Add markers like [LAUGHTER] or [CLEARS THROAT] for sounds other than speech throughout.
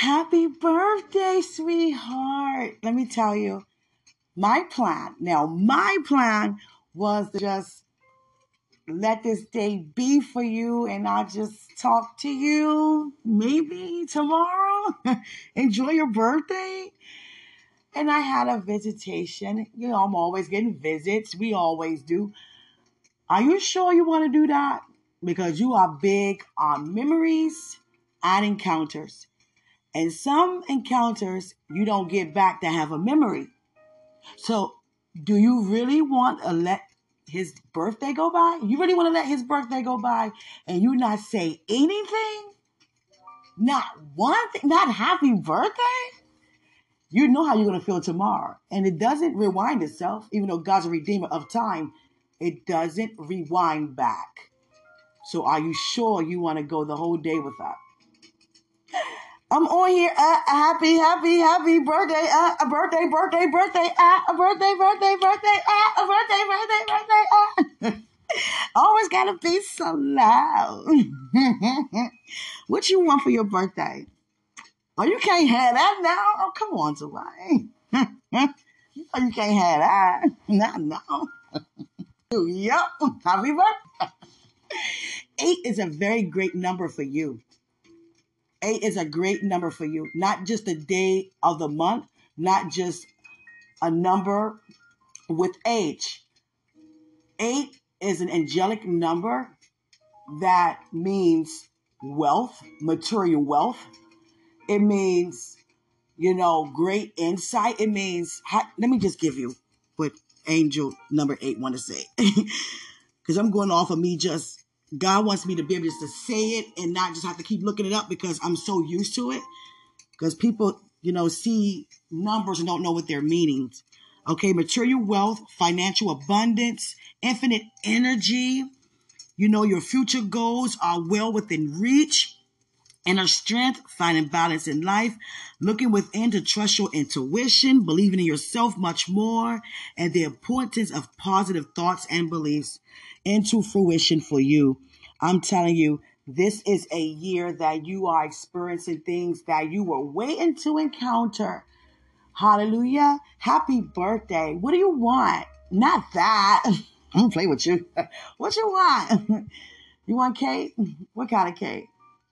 Happy birthday, sweetheart. Let me tell you, my plan, now, my plan was to just let this day be for you and I'll just talk to you maybe tomorrow. [LAUGHS] Enjoy your birthday. And I had a visitation. You know, I'm always getting visits. We always do. Are you sure you want to do that? Because you are big on memories and encounters. And some encounters you don't get back that have a memory. So, do you really want to let his birthday go by? You really want to let his birthday go by and you not say anything? Not one thing, not happy birthday? You know how you're going to feel tomorrow. And it doesn't rewind itself, even though God's a redeemer of time, it doesn't rewind back. So are you sure you want to go the whole day with that? I'm on here. Uh, happy, happy, happy birthday. Uh, a birthday, birthday, birthday. Uh, a birthday, birthday, birthday. Uh, a birthday, birthday, birthday. Uh. [LAUGHS] Always gotta be so loud. [LAUGHS] what you want for your birthday? Oh, you can't have that now. Oh, come on, Dwayne. [LAUGHS] oh, you can't have that. Not now. yep. Happy birthday. Eight is a very great number for you. Eight is a great number for you. Not just a day of the month, not just a number with age. Eight is an angelic number that means wealth, material wealth. It means, you know, great insight. It means, let me just give you what angel number eight want to say. [LAUGHS] Because I'm going off of me just God wants me to be able just to say it and not just have to keep looking it up because I'm so used to it. Because people, you know, see numbers and don't know what their meanings. Okay, material wealth, financial abundance, infinite energy. You know, your future goals are well within reach. Inner strength, finding balance in life, looking within to trust your intuition, believing in yourself much more, and the importance of positive thoughts and beliefs into fruition for you. I'm telling you, this is a year that you are experiencing things that you were waiting to encounter. Hallelujah. Happy birthday. What do you want? Not that. [LAUGHS] I'm gonna play with you. [LAUGHS] What you want? [LAUGHS] You want cake? What kind of cake?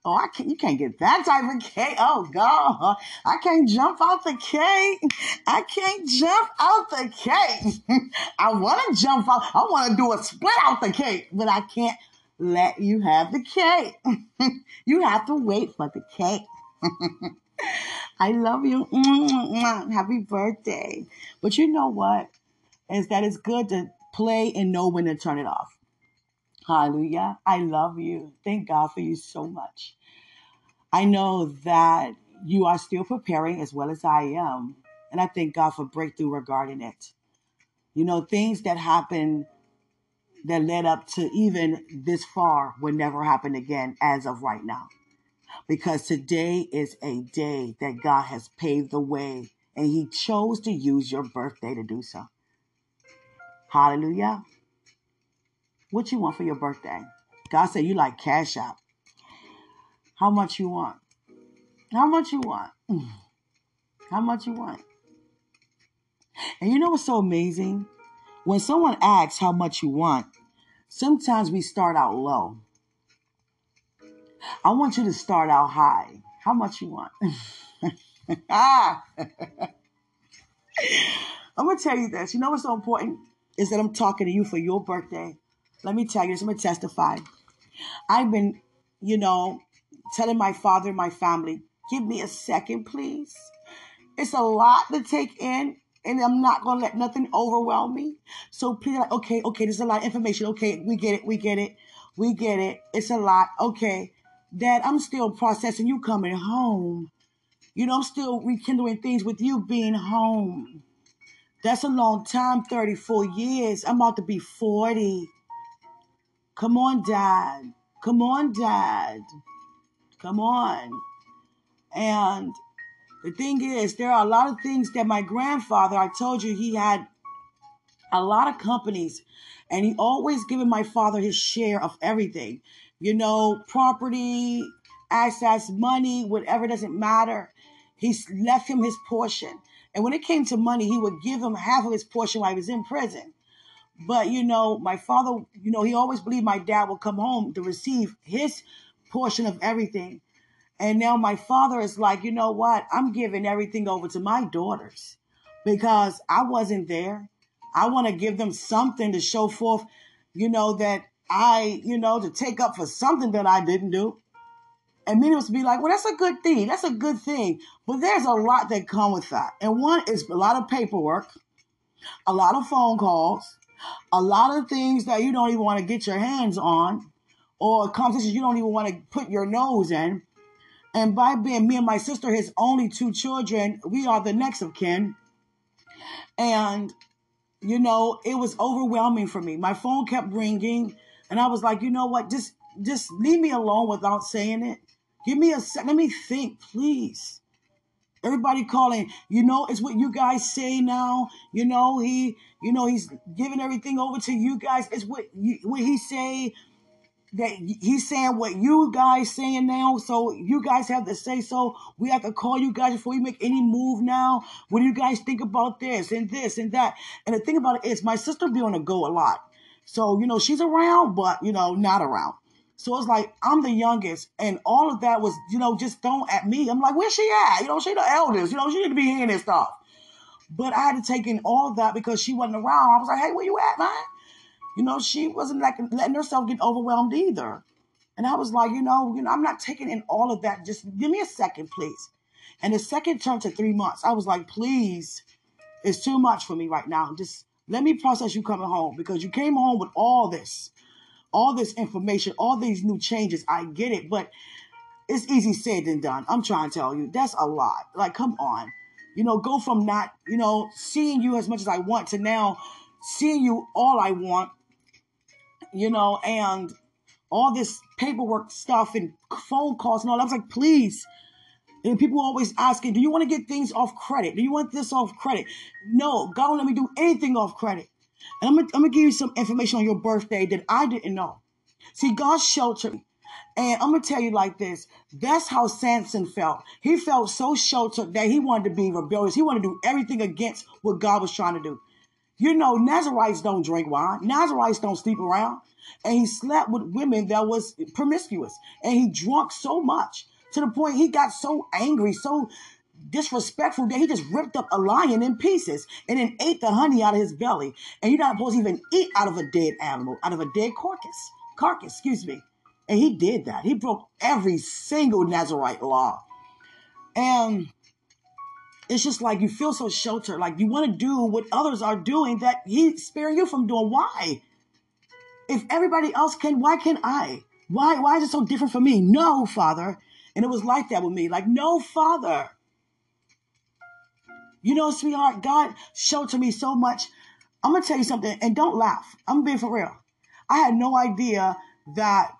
Oh, I can't, you can't get that type of cake. Oh, God. I can't jump out the cake. I can't jump out the cake. [LAUGHS] I want to jump out. I want to do a split out the cake, but I can't let you have the cake. [LAUGHS] you have to wait for the cake. [LAUGHS] I love you. Happy birthday. But you know what? Is that it's good to play and know when to turn it off. Hallelujah. I love you. Thank God for you so much. I know that you are still preparing as well as I am. And I thank God for breakthrough regarding it. You know, things that happened that led up to even this far will never happen again as of right now. Because today is a day that God has paved the way and He chose to use your birthday to do so. Hallelujah. What you want for your birthday? God said you like cash out. How much you want? How much you want? [LAUGHS] How much you want? And you know what's so amazing? When someone asks how much you want, sometimes we start out low. I want you to start out high. How much you want? [LAUGHS] ah! [LAUGHS] I'm going to tell you this. You know what's so important? Is that I'm talking to you for your birthday. Let me tell you this. I'm to testify. I've been, you know, telling my father and my family, give me a second, please. It's a lot to take in and I'm not gonna let nothing overwhelm me. So please, like, okay, okay, there's a lot of information. Okay, we get it, we get it, we get it. It's a lot. Okay, Dad, I'm still processing you coming home. You know, I'm still rekindling things with you being home. That's a long time, 34 years. I'm about to be 40. Come on, Dad. Come on, Dad. Come on. And the thing is, there are a lot of things that my grandfather, I told you, he had a lot of companies and he always given my father his share of everything. You know, property, access, money, whatever doesn't matter. He left him his portion. And when it came to money, he would give him half of his portion while he was in prison. But you know, my father, you know, he always believed my dad would come home to receive his portion of everything. And now my father is like, you know what? I'm giving everything over to my daughters because I wasn't there. I want to give them something to show forth, you know, that I, you know, to take up for something that I didn't do. And many of us be like, well, that's a good thing. That's a good thing. But there's a lot that come with that. And one is a lot of paperwork, a lot of phone calls, a lot of things that you don't even want to get your hands on, or conversations you don't even want to put your nose in. And by being me and my sister, his only two children, we are the next of kin. And, you know, it was overwhelming for me. My phone kept ringing, and I was like, you know what? Just just leave me alone without saying it. Give me a sec. Let me think, please. Everybody calling, you know, it's what you guys say now. You know, he, you know, he's giving everything over to you guys. It's what you, what he say that he's saying what you guys saying now. So you guys have to say so. We have to call you guys before we make any move now. What do you guys think about this and this and that? And the thing about it is, my sister be on the go a lot. So you know she's around, but you know not around. So it's like I'm the youngest, and all of that was, you know, just thrown at me. I'm like, where's she at? You know, she the eldest. You know, she need to be hearing this stuff. But I had to take in all of that because she wasn't around. I was like, hey, where you at, man? You know, she wasn't like letting herself get overwhelmed either. And I was like, you know, you know, I'm not taking in all of that. Just give me a second, please. And the second turned to three months. I was like, please, it's too much for me right now. Just let me process you coming home because you came home with all this all this information, all these new changes. I get it, but it's easy said than done. I'm trying to tell you, that's a lot. Like, come on. You know, go from not, you know, seeing you as much as I want to now seeing you all I want, you know, and all this paperwork stuff and phone calls and all. I was like, please. And people always asking, do you want to get things off credit? Do you want this off credit? No, God don't let me do anything off credit. And I'm gonna, I'm gonna give you some information on your birthday that I didn't know. See, God sheltered me. And I'm gonna tell you like this. That's how Samson felt. He felt so sheltered that he wanted to be rebellious. He wanted to do everything against what God was trying to do. You know, Nazarites don't drink wine. Nazarites don't sleep around. And he slept with women that was promiscuous. And he drunk so much to the point he got so angry, so disrespectful that he just ripped up a lion in pieces and then ate the honey out of his belly. And you're not supposed to even eat out of a dead animal, out of a dead carcass. Carcass, excuse me. And he did that. He broke every single Nazarite law. And it's just like you feel so sheltered, like you want to do what others are doing that he's sparing you from doing. Why? If everybody else can, why can't I? Why, why is it so different for me? No, Father. And it was like that with me. Like, no, Father. You know, sweetheart, God showed to me so much. I'm gonna tell you something, and don't laugh. I'm being for real. I had no idea that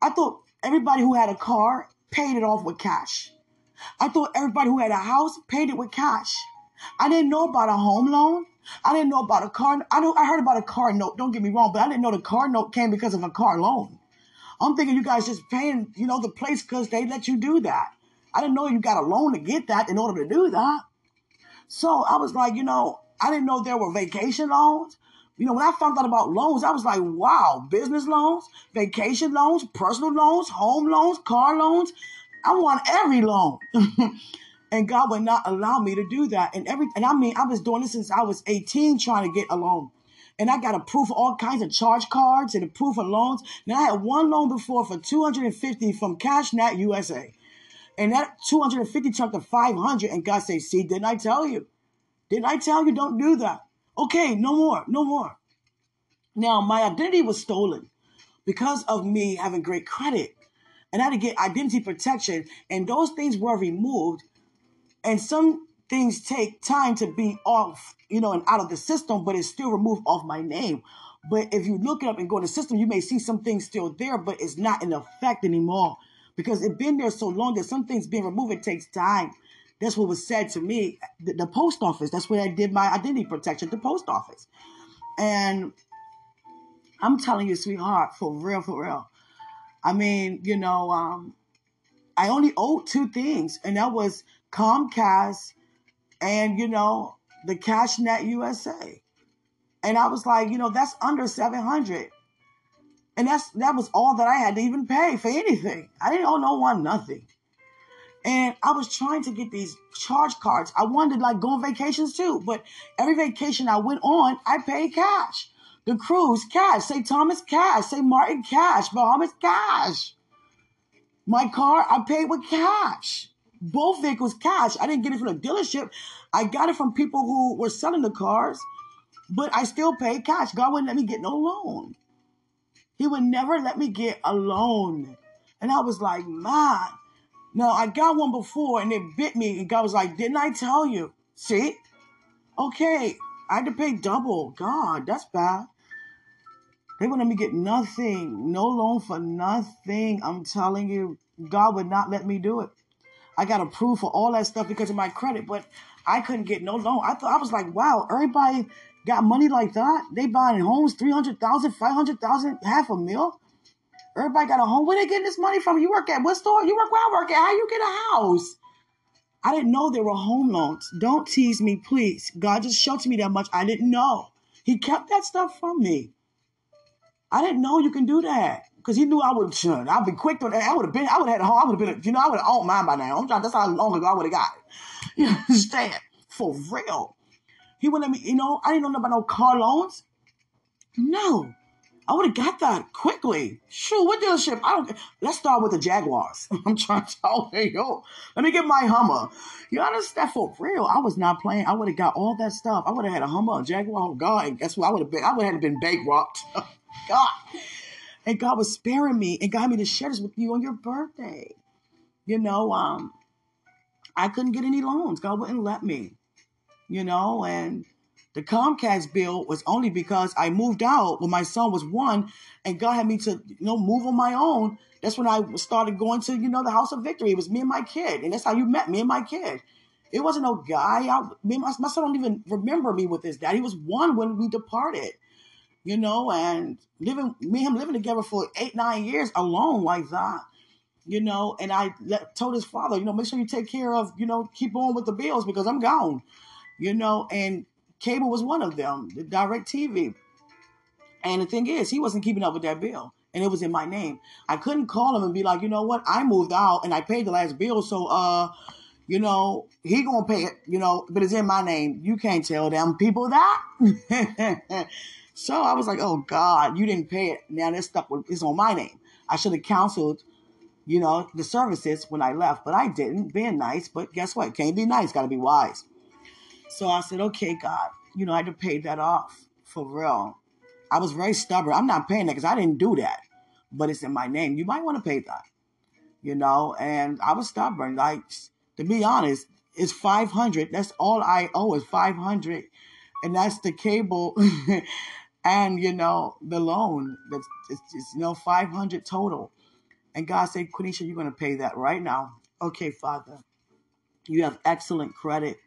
I thought everybody who had a car paid it off with cash. I thought everybody who had a house paid it with cash. I didn't know about a home loan. I didn't know about a car. I know I heard about a car note. Don't get me wrong, but I didn't know the car note came because of a car loan. I'm thinking you guys just paying, you know, the place because they let you do that. I didn't know you got a loan to get that in order to do that. So I was like, you know, I didn't know there were vacation loans. You know, when I found out about loans, I was like, wow, business loans, vacation loans, personal loans, home loans, car loans. I want every loan. [LAUGHS] and God would not allow me to do that. And every and I mean, I was doing this since I was 18 trying to get a loan. And I got a proof of all kinds of charge cards and a proof of loans. Now I had one loan before for 250 from CashNet USA. And that 250 turned to 500. And God said, see, didn't I tell you? Didn't I tell you don't do that? Okay, no more, no more. Now, my identity was stolen because of me having great credit. And I had to get identity protection. And those things were removed. And some things take time to be off, you know, and out of the system, but it's still removed off my name. But if you look it up and go to the system, you may see some things still there, but it's not in effect anymore because it's been there so long that some things being removed, it takes time. That's what was said to me. The, the post office, that's where I did my identity protection, the post office. And I'm telling you, sweetheart, for real, for real. I mean, you know, um, I only owed two things, and that was Comcast and you know the CashNet USA. And I was like, you know, that's under seven hundred, and that's that was all that I had to even pay for anything. I didn't owe no one nothing. And I was trying to get these charge cards. I wanted to like go on vacations too, but every vacation I went on, I paid cash. The cruise, cash. St. Thomas, cash. St. Martin, cash. Bahamas, cash. My car, I paid with cash. Both vehicles, cash. I didn't get it from the dealership. I got it from people who were selling the cars, but I still paid cash. God wouldn't let me get no loan. He would never let me get a loan. And I was like, man, no, I got one before and it bit me. And God was like, Didn't I tell you? See? Okay, I had to pay double. God, that's bad. They wouldn't let me get nothing. No loan for nothing. I'm telling you, God would not let me do it. I got approved for all that stuff because of my credit, but I couldn't get no loan. I thought I was like, wow, everybody got money like that. They buying homes, 300,000, 500,000, half a mil. Everybody got a home. Where they getting this money from? You work at what store? You work where I work at. How you get a house? I didn't know there were home loans. Don't tease me, please. God just showed to me that much. I didn't know. He kept that stuff from me. I didn't know you can do that because he knew I would. I'd be quick to. I would have been. I would have had a home. I would have been. You know, I would have owned mine by now. I'm trying. That's how long ago I would have got it. [LAUGHS] You understand? For real. He wouldn't let me. You know, I didn't know about no car loans. No. I would have got that quickly. Sure, what dealership? I don't. Let's start with the Jaguars. [LAUGHS] I'm trying to tell you, yo, let me get my Hummer. You understand for real? I was not playing. I would have got all that stuff. I would have had a Hummer, a Jaguar. Oh God, guess what? I would have been. I would have been bankrupt. [LAUGHS] God, and God was sparing me and got me to share this with you on your birthday. You know, um, I couldn't get any loans. God wouldn't let me. You know, and the Comcast bill was only because I moved out when my son was one, and God had me to you know move on my own. That's when I started going to you know the House of Victory. It was me and my kid, and that's how you met me and my kid. It wasn't no guy. I, me, my, my son don't even remember me with his dad. He was one when we departed, you know, and living me and him living together for eight nine years alone like that you know, and I let, told his father, you know, make sure you take care of, you know, keep on with the bills because I'm gone, you know, and Cable was one of them, the DirecTV. And the thing is, he wasn't keeping up with that bill. And it was in my name. I couldn't call him and be like, you know what? I moved out and I paid the last bill. So, uh, you know, he gonna pay it, you know, but it's in my name. You can't tell them people that. [LAUGHS] so I was like, oh God, you didn't pay it. Now this stuff is on my name. I should have counseled, you know, the services when I left, but I didn't. Being nice, but guess what? Can't be nice, gotta be wise. So I said, okay, God, you know, I had to pay that off for real. I was very stubborn. I'm not paying that because I didn't do that, but it's in my name. You might want to pay that, you know. And I was stubborn. Like to be honest, it's 500. That's all I owe is 500, and that's the cable, [LAUGHS] and you know the loan. That's it's, it's you know 500 total. And God said, Quenisha, you're going to pay that right now. Okay, Father. You have excellent credit.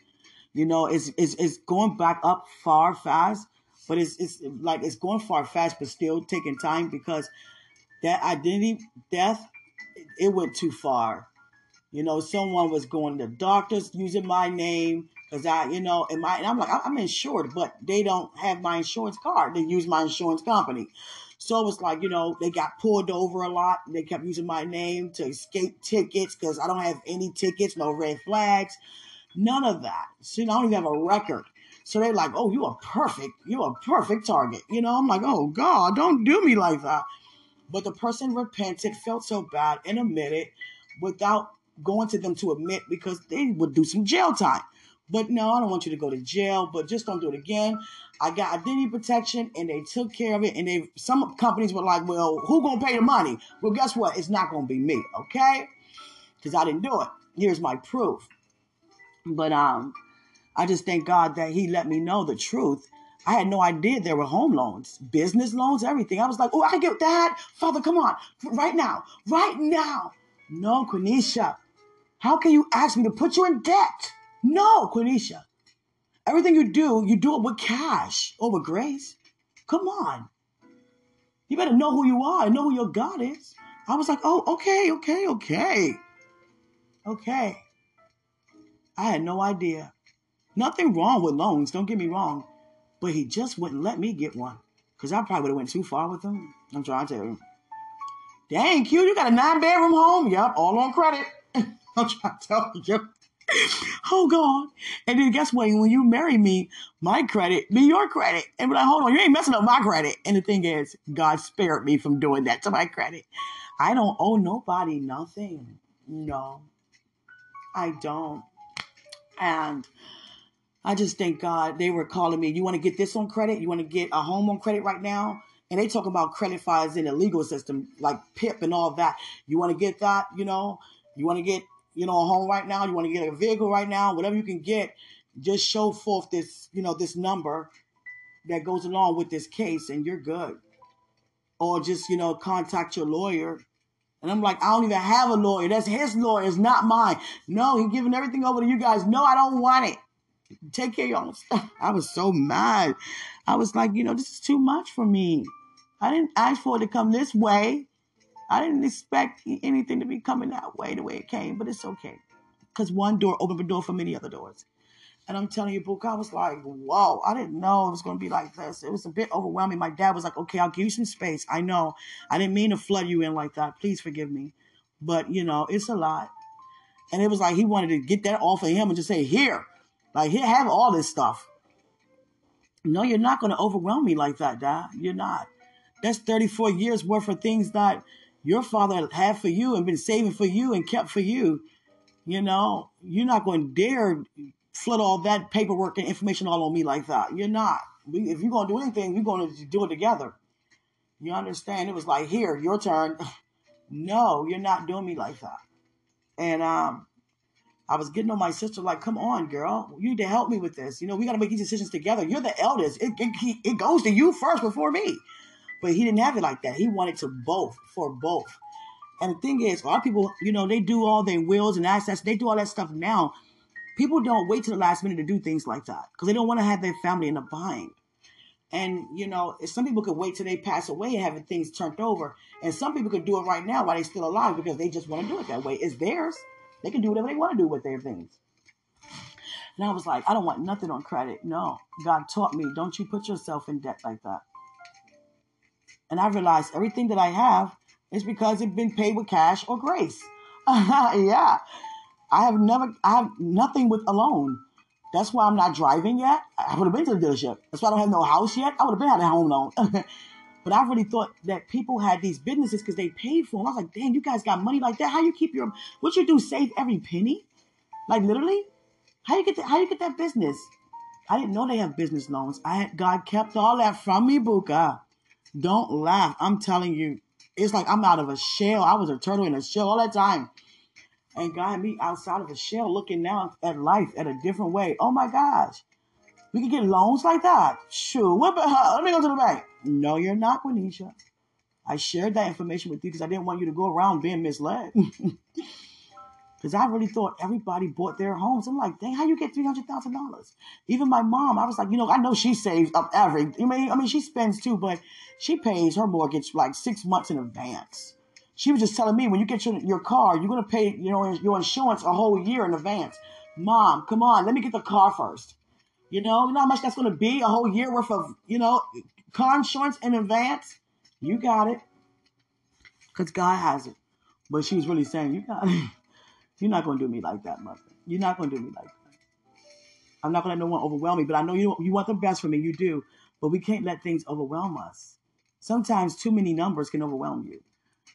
You know, it's it's it's going back up far fast, but it's it's like it's going far fast, but still taking time because that identity death it went too far. You know, someone was going to doctors using my name because I, you know, and my and I'm like I'm insured, but they don't have my insurance card. They use my insurance company. So it was like, you know, they got pulled over a lot. They kept using my name to escape tickets because I don't have any tickets, no red flags. None of that. See, I don't even have a record. So they're like, oh, you are perfect. You are perfect target. You know, I'm like, oh, God, don't do me like that. But the person repented, felt so bad, and admitted without going to them to admit because they would do some jail time. But no, I don't want you to go to jail, but just don't do it again. I got identity protection and they took care of it. And they some companies were like, well, who gonna pay the money? Well, guess what? It's not gonna be me, okay? Because I didn't do it. Here's my proof. But um, I just thank God that He let me know the truth. I had no idea there were home loans, business loans, everything. I was like, oh, I get that. Father, come on, right now, right now. No, Quenisha. How can you ask me to put you in debt? No, Quenisha. Everything you do, you do it with cash or with grace. Come on. You better know who you are and know who your God is. I was like, oh, okay, okay, okay. Okay. I had no idea. Nothing wrong with loans, don't get me wrong. But he just wouldn't let me get one. Because I probably would have went too far with him. I'm trying to tell you. Dang, Q, you got a nine bedroom home? Yep, all on credit. [LAUGHS] I'm trying to tell you. Oh God. And then guess what? When you marry me, my credit be your credit. And be like, hold on, you ain't messing up my credit. And the thing is, God spared me from doing that to my credit. I don't owe nobody nothing. No. I don't. And I just thank God they were calling me. You want to get this on credit? You want to get a home on credit right now? And they talk about credit files in the legal system, like PIP and all that. You want to get that? You know, you want to get you know a home right now. You want to get a vehicle right now. Whatever you can get, just show forth this you know this number that goes along with this case, and you're good. Or just you know contact your lawyer and I'm like, I don't even have a lawyer. That's his lawyer. It's not mine. No, he's giving everything over to you guys. No, I don't want it. Take care of your own stuff. [LAUGHS] I was so mad. I was like, you know, this is too much for me. I didn't ask for it to come this way. I didn't expect anything to be coming that way, the way it came, but it's okay. Because one door opened the door for many other doors. And I'm telling you, Book, I was like, whoa, I didn't know it was going to be like this. It was a bit overwhelming. My dad was like, okay, I'll give you some space. I know. I didn't mean to flood you in like that. Please forgive me. But, you know, it's a lot. And it was like he wanted to get that off of him and just say, here, like, here, have all this stuff. No, you're not going to overwhelm me like that, Dad. You're not. That's 34 years worth of things that your father had for you and been saving for you and kept for you. You know, you're not going to dare flood all that paperwork and information all on me like that. You're not. if you're going to do anything, we're going to do it together. You understand? It was like, here, your turn. [LAUGHS] no, you're not doing me like that. And um, I was getting on my sister, like, come on, girl, you need to help me with this. You know, we got to make these decisions together. You're the eldest. It, it, it goes to you first before me. But he didn't have it like that. He wanted to both, for both. And the thing is, a lot of people, you know, they do all their wills and assets. They do all that stuff now people don't wait to the last minute to do things like that because they don't want to have their family in a bind. And you know, some people could wait till they pass away and have things turned over, and some people could do it right now while they're still alive because they just want to do it that way. It's theirs; they can do whatever they want to do with their things. And I was like, I don't want nothing on credit. No, God taught me, don't you put yourself in debt like that. And I realized everything that I have is because it's been paid with cash or grace. [LAUGHS] yeah. I have never, I have nothing with a loan. That's why I'm not driving yet. I would have been to the dealership. That's why I don't have no house yet. I would have been had a home loan. [LAUGHS] but I really thought that people had these businesses because they paid for them. I was like, damn, you guys got money like that. How you keep your, what you do, save every penny? Like literally? How you get that, how you get that business? I didn't know they have business loans. I had, God kept all that from me, Buka. Don't laugh. I'm telling you, it's like I'm out of a shell. I was a turtle in a shell all that time and got me outside of a shell looking now at life at a different way. Oh my gosh. We can get loans like that. Sure. What, let me go to the bank. No, you're not, Quenisha. I shared that information with you because I didn't want you to go around being misled. [LAUGHS] Because I really thought everybody bought their homes. I'm like, dang, how you get three hundred thousand dollars? Even my mom, I was like, you know, I know she saves up every. I mean, I mean, she spends too, but she pays her mortgage like six months in advance. She was just telling me when you get your, your car, you're gonna pay you know your insurance a whole year in advance. Mom, come on, let me get the car first. You know, you know how much that's gonna be? A whole year worth of you know car insurance in advance. You got it, cause God has it. But she was really saying, you got it. [LAUGHS] You're not gonna do me like that, mother. You're not gonna do me like that. I'm not gonna let no one overwhelm me, but I know you you want the best for me. You do, but we can't let things overwhelm us. Sometimes too many numbers can overwhelm you.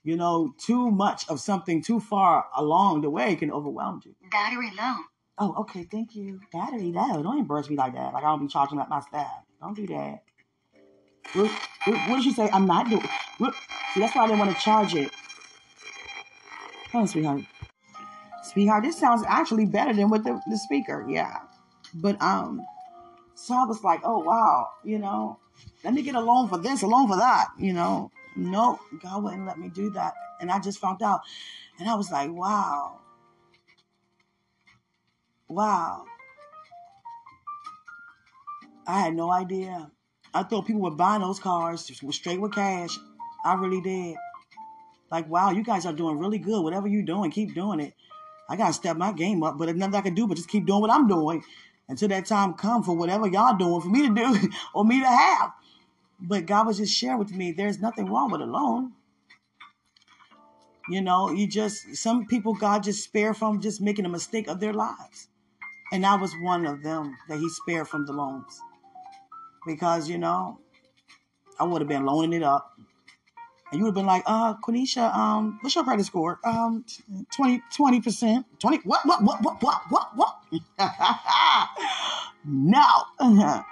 You know, too much of something too far along the way can overwhelm you. Battery low. Oh, okay, thank you. Battery low. Don't embarrass me like that. Like I don't be charging up my staff. Don't do that. What, what, what did you say? I'm not doing. What, see, that's why I didn't want to charge it. Oh, sweetheart. Sweetheart, this sounds actually better than with the, the speaker. Yeah. But um, so I was like, oh wow, you know, let me get a loan for this, a loan for that, you know. No, God wouldn't let me do that. And I just found out. And I was like, wow. Wow. I had no idea. I thought people were buying those cars straight with cash. I really did. Like, wow, you guys are doing really good. Whatever you're doing, keep doing it. I gotta step my game up, but there's nothing I can do but just keep doing what I'm doing until that time come for whatever y'all doing for me to do [LAUGHS] or me to have. But God was just sharing with me, there's nothing wrong with a loan. You know, you just some people God just spare from just making a mistake of their lives. And I was one of them that he spared from the loans. Because, you know, I would have been loaning it up. And you would have been like, uh, Quenisha, um, what's your credit score? Um, 20, 20%. 20, what, what, what, what, what, what, what? [LAUGHS] no. [LAUGHS]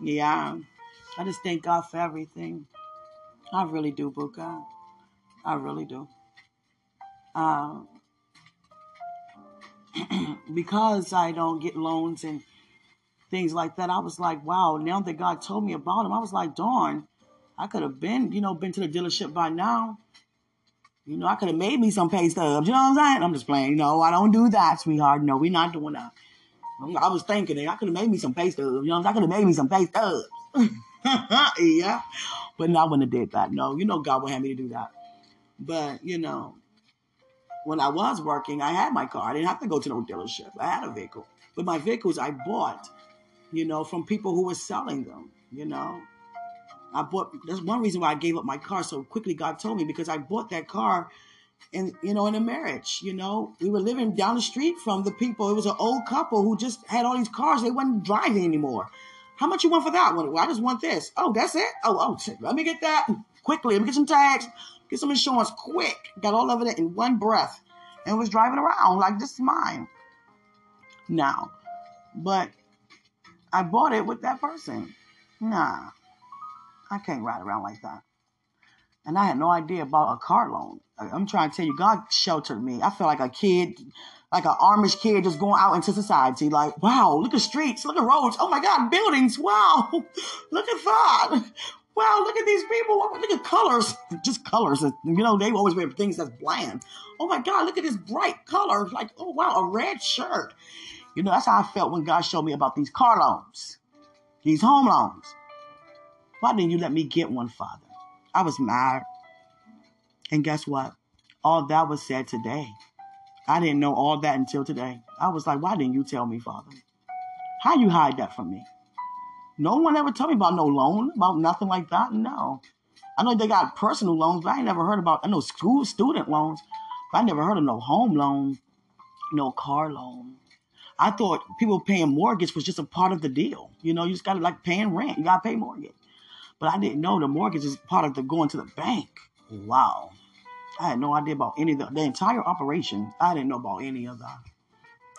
yeah. I just thank God for everything. I really do, Buka. I really do. Um, [CLEARS THROAT] because I don't get loans and things like that, I was like, wow, now that God told me about them, I was like, darn, I could have been, you know, been to the dealership by now. You know, I could have made me some pay stubs. You know what I'm saying? I'm just playing. You know, I don't do that, sweetheart. No, we're not doing that. I was thinking. I could have made me some pay stubs. You know? I could have made me some pay stubs. [LAUGHS] [LAUGHS] yeah. But no, I wouldn't have did that. No, you know God would have me to do that. But, you know, when I was working, I had my car. I didn't have to go to no dealership. I had a vehicle. But my vehicles I bought, you know, from people who were selling them, you know. I bought that's one reason why I gave up my car so quickly, God told me, because I bought that car and you know, in a marriage. You know, we were living down the street from the people. It was an old couple who just had all these cars, they wasn't driving anymore. How much you want for that one? Well, I just want this. Oh, that's it? Oh, oh, let me get that mm, quickly. Let me get some tags. Get some insurance quick. Got all of it in one breath and was driving around like this is mine. Now, but I bought it with that person. Nah, I can't ride around like that. And I had no idea about a car loan. I'm trying to tell you, God sheltered me. I felt like a kid, like an Amish kid just going out into society. Like, wow, look at streets, look at roads. Oh my God, buildings. Wow, [LAUGHS] look at that wow, look at these people. Look at colors. [LAUGHS] Just colors. You know, they always wear things that's bland. Oh my God, look at this bright color. Like, oh wow, a red shirt. You know, that's how I felt when God showed me about these car loans, these home loans. Why didn't you let me get one, Father? I was mad. And guess what? All that was said today. I didn't know all that until today. I was like, why didn't you tell me, Father? How you hide that from me? No one ever told me about no loan, about nothing like that. No. I know they got personal loans, but I ain't never heard about, I know school student loans, but I never heard of no home loan, no car loan. I thought people paying mortgage was just a part of the deal. You know, you just got to like paying rent. You got to pay mortgage. But I didn't know the mortgage is part of the going to the bank. Wow. I had no idea about any of the, the entire operation. I didn't know about any of that.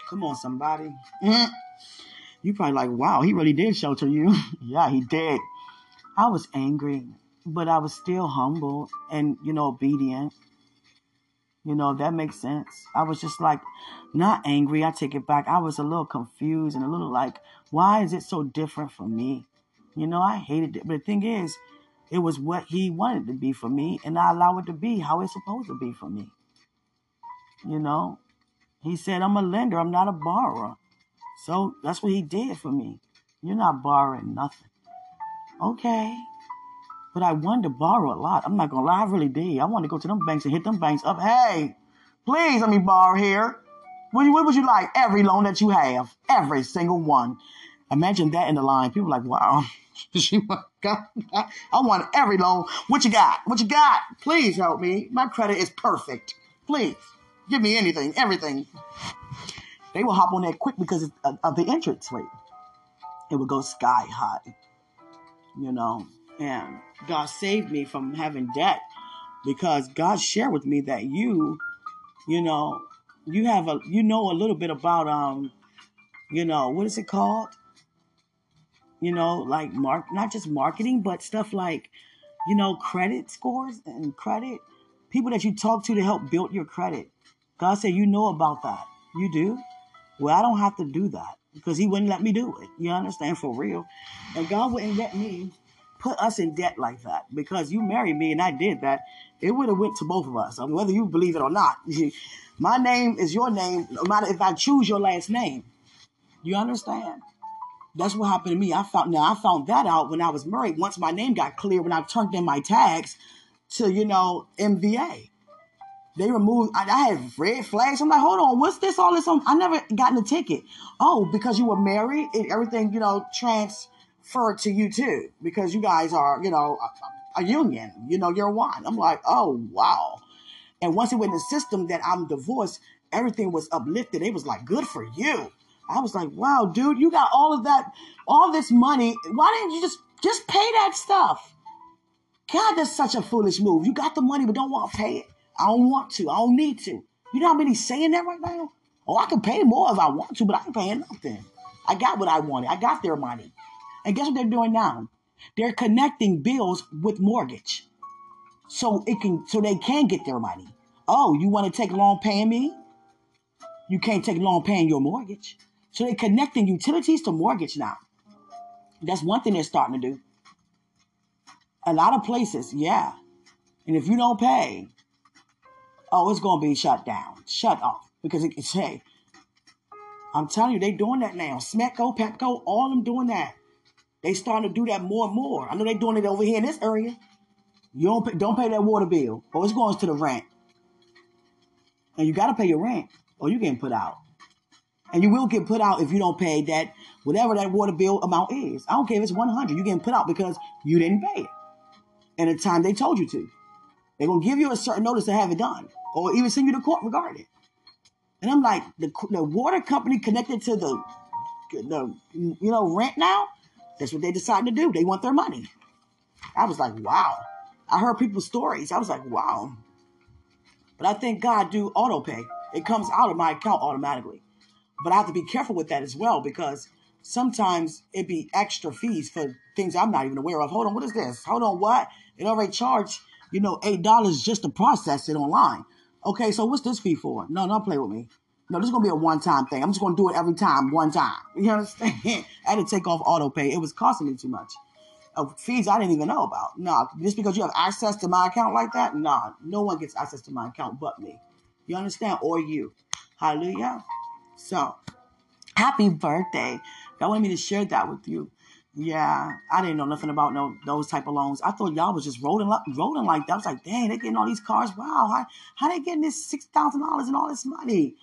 Come on, somebody. Mm-hmm. You probably like, wow, he really did shelter you. [LAUGHS] yeah, he did. I was angry, but I was still humble and, you know, obedient. You know, that makes sense. I was just like, not angry. I take it back. I was a little confused and a little like, why is it so different for me? You know, I hated it. But the thing is, it was what he wanted to be for me, and I allow it to be how it's supposed to be for me. You know, he said, I'm a lender, I'm not a borrower. So that's what he did for me. You're not borrowing nothing. Okay. But I wanted to borrow a lot. I'm not gonna lie, I really did. I wanted to go to them banks and hit them banks up. Hey, please let me borrow here. What, what would you like? Every loan that you have. Every single one. Imagine that in the line. People like, wow. [LAUGHS] I want every loan. What you got? What you got? Please help me. My credit is perfect. Please. Give me anything, everything they will hop on that quick because of the entrance rate. It would go sky high, you know. And God saved me from having debt because God shared with me that you, you know, you have a, you know, a little bit about, um, you know, what is it called? You know, like mark, not just marketing, but stuff like, you know, credit scores and credit people that you talk to to help build your credit. God said, you know about that. You do? Well, I don't have to do that because he wouldn't let me do it. You understand? For real. And God wouldn't let me put us in debt like that because you married me and I did that. It would have went to both of us. I mean, whether you believe it or not. [LAUGHS] My name is your name, no matter if I choose your last name. You understand? That's what happened to me. I found now I found that out when I was married. Once my name got clear, when I turned in my tags to, you know, MVA. They removed. I, I had red flags. I'm like, hold on, what's this? All this? On? I never gotten a ticket. Oh, because you were married, and everything you know transferred to you too, because you guys are you know a, a union. You know, you're one. I'm like, oh wow. And once it went in the system that I'm divorced, everything was uplifted. It was like, good for you. I was like, wow, dude, you got all of that, all this money. Why didn't you just just pay that stuff? God, that's such a foolish move. You got the money, but don't want to pay it. I don't want to. I don't need to. You know how many saying that right now? Oh, I can pay more if I want to, but I ain't paying nothing. I got what I wanted. I got their money. And guess what they're doing now? They're connecting bills with mortgage. So it can so they can get their money. Oh, you want to take long paying me? You can't take long paying your mortgage. So they're connecting utilities to mortgage now. That's one thing they're starting to do. A lot of places, yeah. And if you don't pay, oh, it's going to be shut down, shut off. Because it's, hey, I'm telling you, they doing that now. SMECO, Pepco, all them doing that. They starting to do that more and more. I know they doing it over here in this area. You don't pay, don't pay that water bill, or it's going to the rent. And you got to pay your rent, or you getting put out. And you will get put out if you don't pay that whatever that water bill amount is. I don't care if it's 100. You're getting put out because you didn't pay it. And the time they told you to. They're going to give you a certain notice to have it done or even send you to court regarding it. And I'm like, the, the water company connected to the, the, you know, rent now, that's what they decided to do. They want their money. I was like, wow. I heard people's stories. I was like, wow. But I think God do auto pay. It comes out of my account automatically. But I have to be careful with that as well because sometimes it be extra fees for things I'm not even aware of. Hold on, what is this? Hold on, what? It already charged, you know, eight dollars just to process it online. Okay, so what's this fee for? No, don't play with me. No, this is gonna be a one-time thing. I'm just gonna do it every time, one time. [LAUGHS] You understand? I had to take off auto pay. It was costing me too much. Fees I didn't even know about. No, just because you have access to my account like that, nah, no one gets access to my account but me. You understand? Or you. Hallelujah. So, happy birthday. God wanted me to share that with you. Yeah, I didn't know nothing about no those type of loans. I thought y'all was just rolling rolling like that. I was like, dang, they getting all these cars. Wow, how how they getting this six thousand dollars and all this money?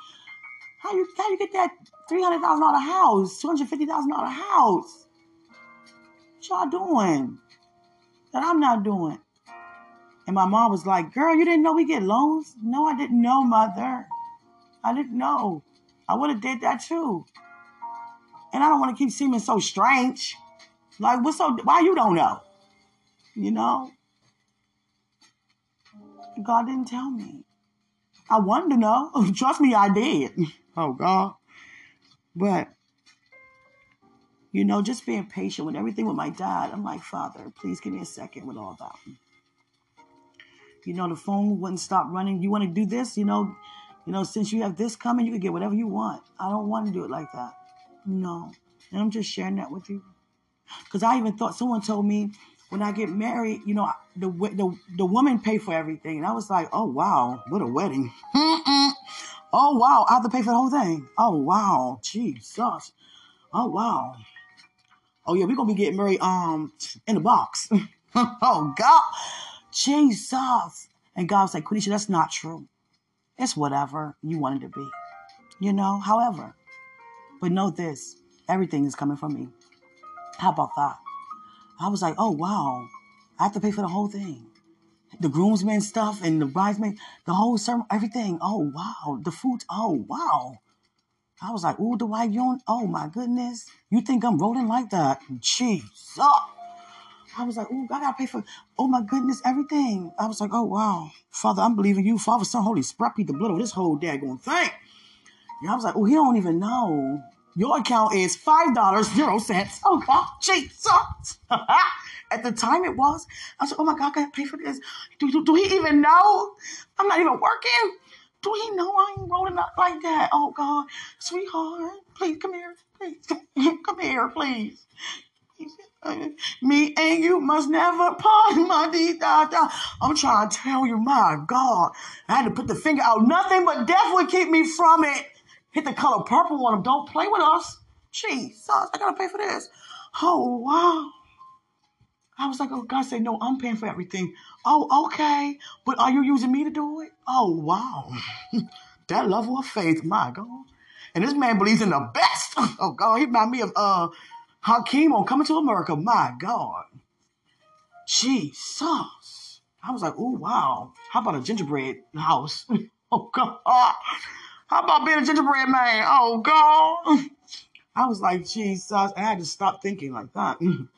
How you how you get that three hundred thousand dollar house, two hundred fifty thousand dollar house? What y'all doing that I'm not doing? And my mom was like, "Girl, you didn't know we get loans? No, I didn't know, mother. I didn't know. I would have did that too. And I don't want to keep seeming so strange." Like, what's so, why you don't know? You know? God didn't tell me. I wanted to know. [LAUGHS] Trust me, I did. Oh, God. But, you know, just being patient with everything with my dad. I'm like, Father, please give me a second with all that. You know, the phone wouldn't stop running. You want to do this? You know, you know, since you have this coming, you can get whatever you want. I don't want to do it like that. No. And I'm just sharing that with you. Because I even thought someone told me when I get married, you know, the the the woman pay for everything, and I was like, oh wow, what a wedding! [LAUGHS] oh wow, I have to pay for the whole thing. Oh wow, Jesus. Oh wow. Oh yeah, we're gonna be getting married um in a box. [LAUGHS] oh God, Jesus. And God was like, Quenisha, that's not true. It's whatever you wanted to be. You know, however. But know this everything is coming from me. How about that? I was like, oh wow, I have to pay for the whole thing. The groomsmen stuff and the bridesmaid, the whole sermon, everything. Oh wow, the food. Oh wow. I was like, ooh, the white yon. Oh my goodness, you think I'm rolling like that? Jesus. I was like, ooh, I gotta pay for. Oh my goodness, everything. I was like, oh wow, Father, I'm believing you, Father, Son, Holy Spirit, the blood of this whole daggone thing. And I was like, oh, he don't even know. Your account is five dollars zero cents. Oh God, Jesus! [LAUGHS] At the time it was, I said, "Oh my God, I gotta pay for this." Do, do, do he even know? I'm not even working. Do he know I ain't rolling up like that? Oh God, sweetheart, please come here, please [LAUGHS] come here, please. Me and you must never part, [LAUGHS] my dee da da. I'm trying to tell you, my God, I had to put the finger out. Nothing but death would keep me from it. Hit the color purple on them. Don't play with us. Jesus, I gotta pay for this. Oh wow. I was like, oh, God said, no, I'm paying for everything. Oh, okay. But are you using me to do it? Oh, wow. [LAUGHS] that level of faith, my God. And this man believes in the best. [LAUGHS] Oh, God, he reminded me of uh, Hakeem on Coming to America. My God. Jesus. I was like, oh, wow. How about a gingerbread house? [LAUGHS] oh, God. How about being a gingerbread man? Oh, God. [LAUGHS] I was like, Jesus. And I had to stop thinking like that. [LAUGHS]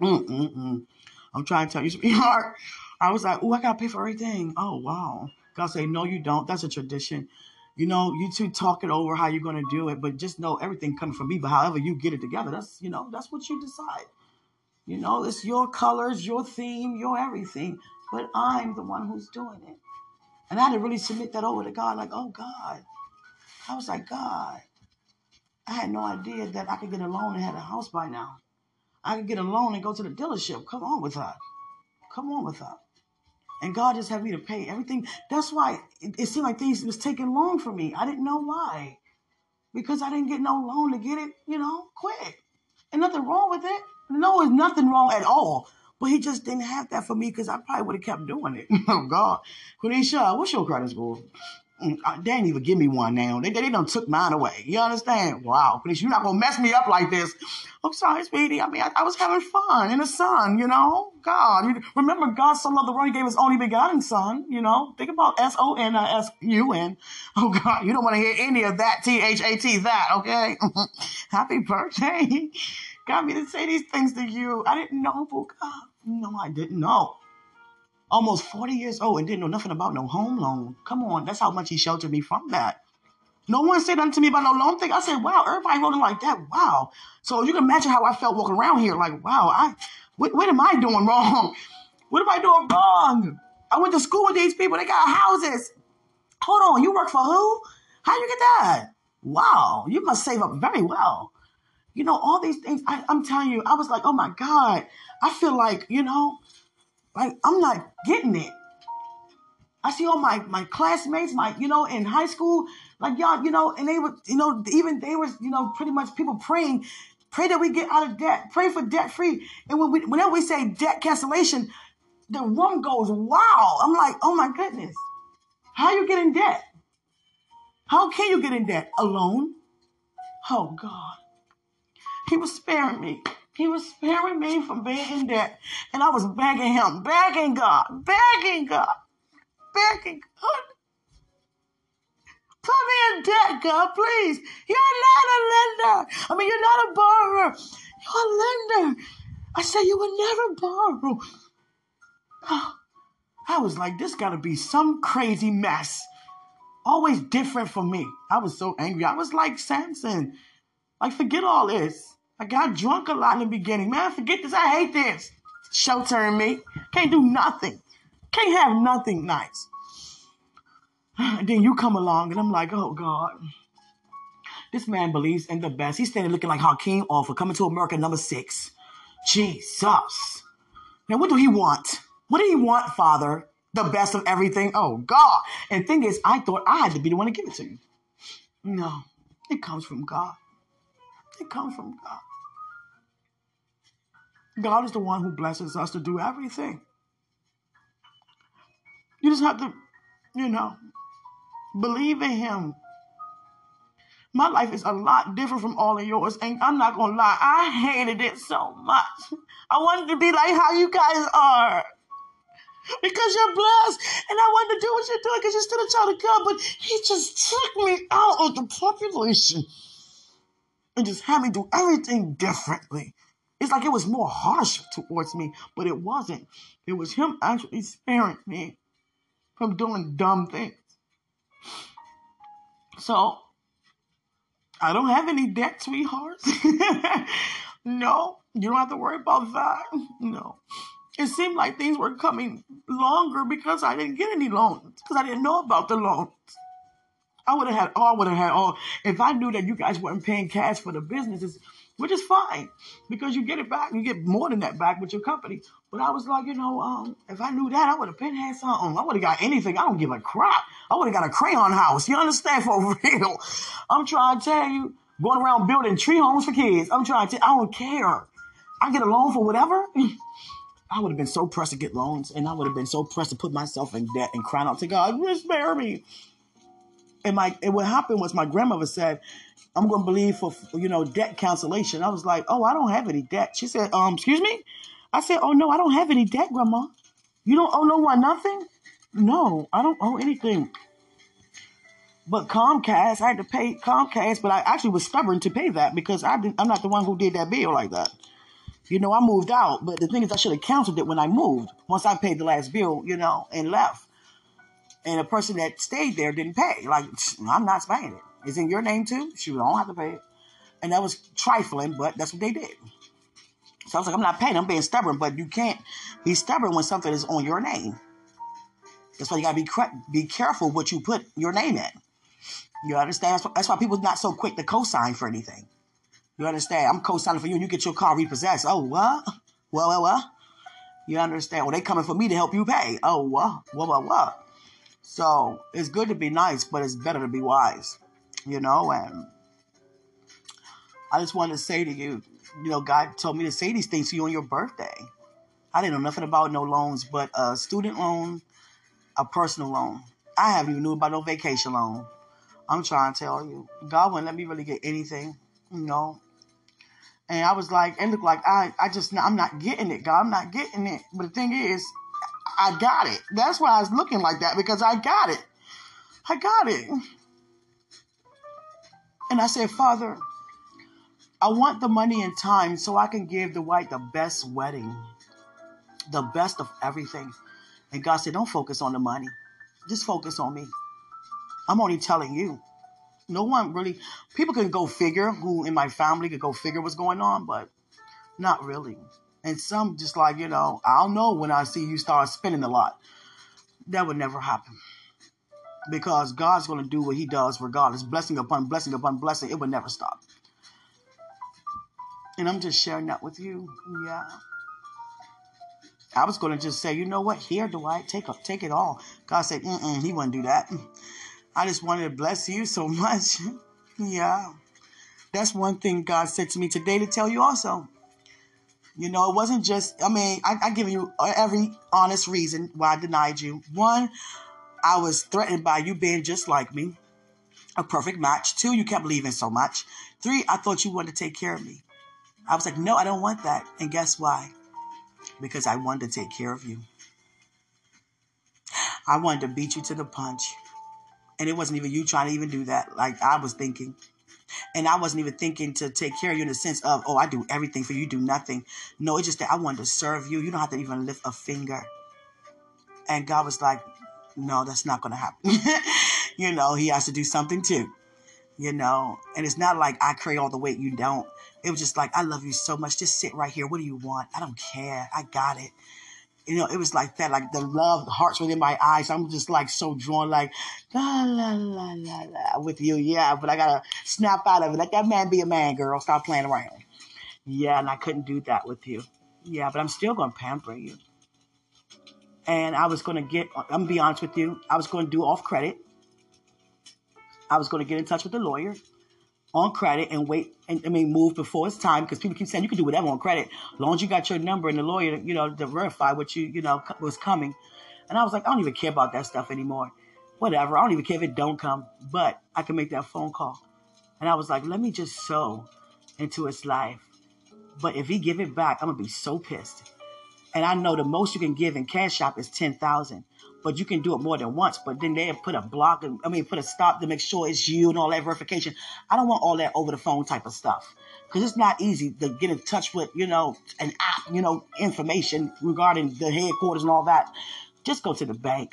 I'm trying to tell you, sweetheart. I was like, oh, I gotta pay for everything. Oh, wow. God say, no, you don't. That's a tradition. You know, you two talk it over how you're gonna do it, but just know everything coming from me. But however you get it together, that's you know, that's what you decide. You know, it's your colors, your theme, your everything. But I'm the one who's doing it. And I had to really submit that over to God, like, oh God. I was like, God, I had no idea that I could get a loan and had a house by now. I could get a loan and go to the dealership. Come on with that. Come on with that. And God just had me to pay everything. That's why it, seemed like things was taking long for me. I didn't know why. Because I didn't get no loan to get it, you know, quick. And nothing wrong with it. No, there's nothing wrong at all. But he just didn't have that for me because I probably would have kept doing it. [LAUGHS] oh God. Quenisha, what's your credit score? Mm, uh, they didn't even give me one now. They, they done took mine away. You understand? Wow, please, you're not gonna mess me up like this. I'm sorry, sweetie. I mean, I, I was having fun in the sun, you know? God, you, remember God so loved the world, he gave his only begotten son, you know? Think about S-O-N-I-S-U-N. Oh God, you don't want to hear any of that T-H-A-T, that, okay? [LAUGHS] Happy birthday. Got me to say these things to you. I didn't know, but God, no, I didn't know almost 40 years old and didn't know nothing about no home loan. Come on, that's how much he sheltered me from that. No one said nothing to me about no loan thing. I said, wow, everybody rolling like that. Wow. So you can imagine how I felt walking around here like, wow, I what, what am I doing [LAUGHS] wrong? What am I doing wrong? I went to school with these people. They got houses. Hold on, you work for who? How you get that? Wow, you must save up very well. You know, all these things, I, I'm telling you, I was like, oh my God. I feel like, you know, like I'm not getting it. I see all my my classmates, my you know, in high school, like y'all, you know, and they were, you know, even they were, you know, pretty much people praying, pray that we get out of debt, pray for debt free. And when we, whenever we say debt cancellation, the room goes wow. I'm like, oh my goodness, how you get in debt? How can you get in debt alone? Oh God, He was sparing me. He was sparing me from being in debt. And I was begging him, begging God, begging God, begging God. Put me in debt, God, please. You're not a lender. I mean, you're not a borrower. You're a lender. I said you would never borrow. Oh, I was like, this got to be some crazy mess. Always different for me. I was so angry. I was like Samson. Like, forget all this. I got drunk a lot in the beginning. Man, forget this. I hate this. Show Sheltering me. Can't do nothing. Can't have nothing nice. And [SIGHS] then you come along and I'm like, oh God. This man believes in the best. He's standing looking like Hakeem Offer coming to America number six. Jesus. Now, what do he want? What do he want, Father? The best of everything? Oh, God. And thing is, I thought I had to be the one to give it to you. No, it comes from God. It comes from God. God is the one who blesses us to do everything. You just have to, you know, believe in Him. My life is a lot different from all of yours, and I'm not gonna lie, I hated it so much. I wanted to be like how you guys are. Because you're blessed, and I wanted to do what you're doing because you're still a child of God, but He just took me out of the population and just had me do everything differently. It's like it was more harsh towards me, but it wasn't. It was him actually sparing me from doing dumb things. So I don't have any debt, sweethearts. [LAUGHS] no, you don't have to worry about that. No. It seemed like things were coming longer because I didn't get any loans, because I didn't know about the loans. I would have had all, would have had all. If I knew that you guys weren't paying cash for the businesses, which is fine because you get it back, you get more than that back with your company. But I was like, you know, um, if I knew that, I would have been had something. I would have got anything. I don't give a crap. I would have got a crayon house. You understand [LAUGHS] for real? I'm trying to tell you, going around building tree homes for kids. I'm trying to. I don't care. I get a loan for whatever. [LAUGHS] I would have been so pressed to get loans, and I would have been so pressed to put myself in debt and crying out to God, spare me. And my and what happened was my grandmother said, I'm going to believe for you know debt cancellation. I was like, oh, I don't have any debt. She said, um, excuse me. I said, oh no, I don't have any debt, grandma. You don't owe no one nothing. No, I don't owe anything. But Comcast, I had to pay Comcast, but I actually was stubborn to pay that because I didn't, I'm not the one who did that bill like that. You know, I moved out, but the thing is, I should have canceled it when I moved. Once I paid the last bill, you know, and left, and the person that stayed there didn't pay. Like, I'm not paying it. It's in your name too. She don't have to pay it, and that was trifling, but that's what they did. So I was like, I'm not paying. I'm being stubborn, but you can't be stubborn when something is on your name. That's why you gotta be be careful what you put your name in. You understand? That's why, that's why people not so quick to co-sign for anything. You understand? I'm co-signing for you, and you get your car repossessed. Oh, what? Well, well, well. You understand? Well, they coming for me to help you pay. Oh, what? What? What? What? So it's good to be nice, but it's better to be wise. You know, and I just wanted to say to you, you know, God told me to say these things to you on your birthday. I didn't know nothing about no loans, but a student loan, a personal loan. I haven't even knew about no vacation loan. I'm trying to tell you, God wouldn't let me really get anything, you know. And I was like, it looked like I, I just, I'm not getting it, God. I'm not getting it. But the thing is, I got it. That's why I was looking like that because I got it. I got it. And I said, Father, I want the money and time so I can give the white the best wedding, the best of everything. And God said, Don't focus on the money, just focus on me. I'm only telling you. No one really, people can go figure who in my family could go figure what's going on, but not really. And some just like, you know, I'll know when I see you start spending a lot. That would never happen. Because God's going to do what He does regardless. Blessing upon blessing upon blessing. It would never stop. And I'm just sharing that with you. Yeah. I was going to just say, you know what? Here, Dwight, take up, take it all. God said, mm mm he wouldn't do that. I just wanted to bless you so [LAUGHS] much. yeah. That's one thing God said to me today to tell you also. You know, it wasn't just, I mean, I, I give you every honest reason why I denied you. One, I was threatened by you being just like me, a perfect match. Two, you kept leaving so much. Three, I thought you wanted to take care of me. I was like, no, I don't want that. And guess why? Because I wanted to take care of you. I wanted to beat you to the punch. And it wasn't even you trying to even do that. Like I was thinking. And I wasn't even thinking to take care of you in the sense of, oh, I do everything for you, do nothing. No, it's just that I wanted to serve you. You don't have to even lift a finger. And God was like, no, that's not going to happen. [LAUGHS] you know, He has to do something too. You know, and it's not like I carry all the weight, you don't. It was just like, I love you so much. Just sit right here. What do you want? I don't care. I got it. You know, it was like that, like the love, the hearts within my eyes. I'm just like so drawn, like la la la la la with you, yeah. But I gotta snap out of it. Let that man be a man, girl. Stop playing around. Yeah, and I couldn't do that with you. Yeah, but I'm still gonna pamper you. And I was gonna get. I'm gonna be honest with you. I was gonna do off credit. I was gonna get in touch with the lawyer on credit and wait and I mean move before it's time because people keep saying you can do whatever on credit as long as you got your number and the lawyer you know to verify what you you know was coming. And I was like, I don't even care about that stuff anymore. Whatever. I don't even care if it don't come, but I can make that phone call. And I was like, let me just sow into his life. But if he give it back, I'm gonna be so pissed. And I know the most you can give in Cash App is ten thousand but you can do it more than once. But then they put a block, and, I mean, put a stop to make sure it's you and all that verification. I don't want all that over the phone type of stuff because it's not easy to get in touch with, you know, an app, you know, information regarding the headquarters and all that. Just go to the bank.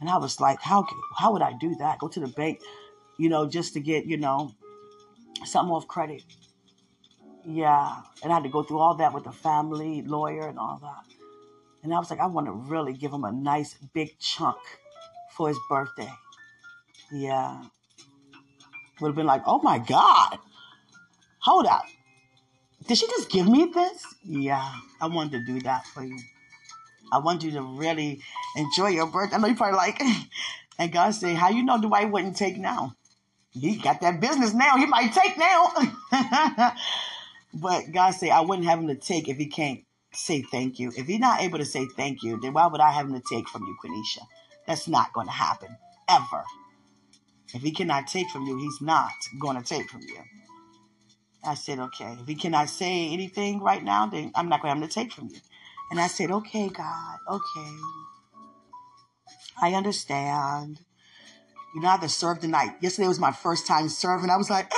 And I was like, how how would I do that? Go to the bank, you know, just to get, you know, something off credit. Yeah. And I had to go through all that with the family, lawyer, and all that. And I was like, I want to really give him a nice big chunk for his birthday. Yeah. Would have been like, oh my God. Hold up. Did she just give me this? Yeah. I wanted to do that for you. I want you to really enjoy your birthday. I know you probably like, [LAUGHS] and God said, how you know Dwight wouldn't take now? He got that business now. He might take now. [LAUGHS] but God said, I wouldn't have him to take if he can't say thank you. If he's not able to say thank you, then why would I have him to take from you, Quenisha? That's not going to happen ever. If he cannot take from you, he's not going to take from you. I said, okay. If he cannot say anything right now, then I'm not going to have to take from you. And I said, okay, God, okay. I understand. You know, I have to serve tonight. Yesterday was my first time serving. I was like,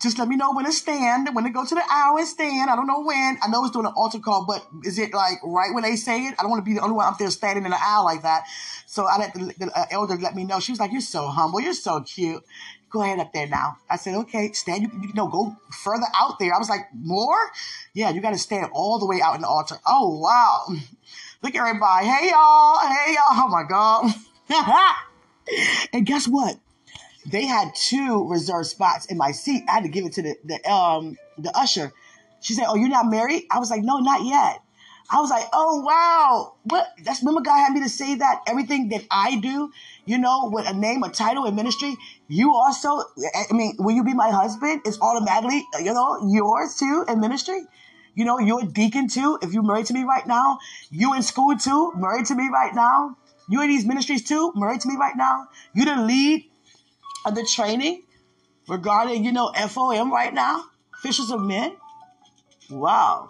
just let me know when to stand, when to go to the hour and stand. I don't know when. I know it's doing an altar call, but is it like right when they say it? I don't want to be the only one up there standing in the aisle like that. So I let the, the uh, elder let me know. She was like, "You're so humble. You're so cute. Go ahead up there now." I said, "Okay, stand. You, you know, go further out there." I was like, "More? Yeah, you got to stand all the way out in the altar." Oh wow! Look at everybody. Hey y'all. Hey y'all. Oh my god. [LAUGHS] and guess what? They had two reserved spots in my seat. I had to give it to the, the um the usher. She said, "Oh, you're not married?" I was like, "No, not yet." I was like, "Oh wow, what?" That's remember God had me to say that everything that I do, you know, with a name, a title, in ministry, you also. I mean, will you be my husband? It's automatically, you know, yours too in ministry. You know, you're a deacon too. If you're married to me right now, you in school too, married to me right now. You in these ministries too, married to me right now. You the lead of the training regarding, you know, FOM right now, Fishers of Men. Wow.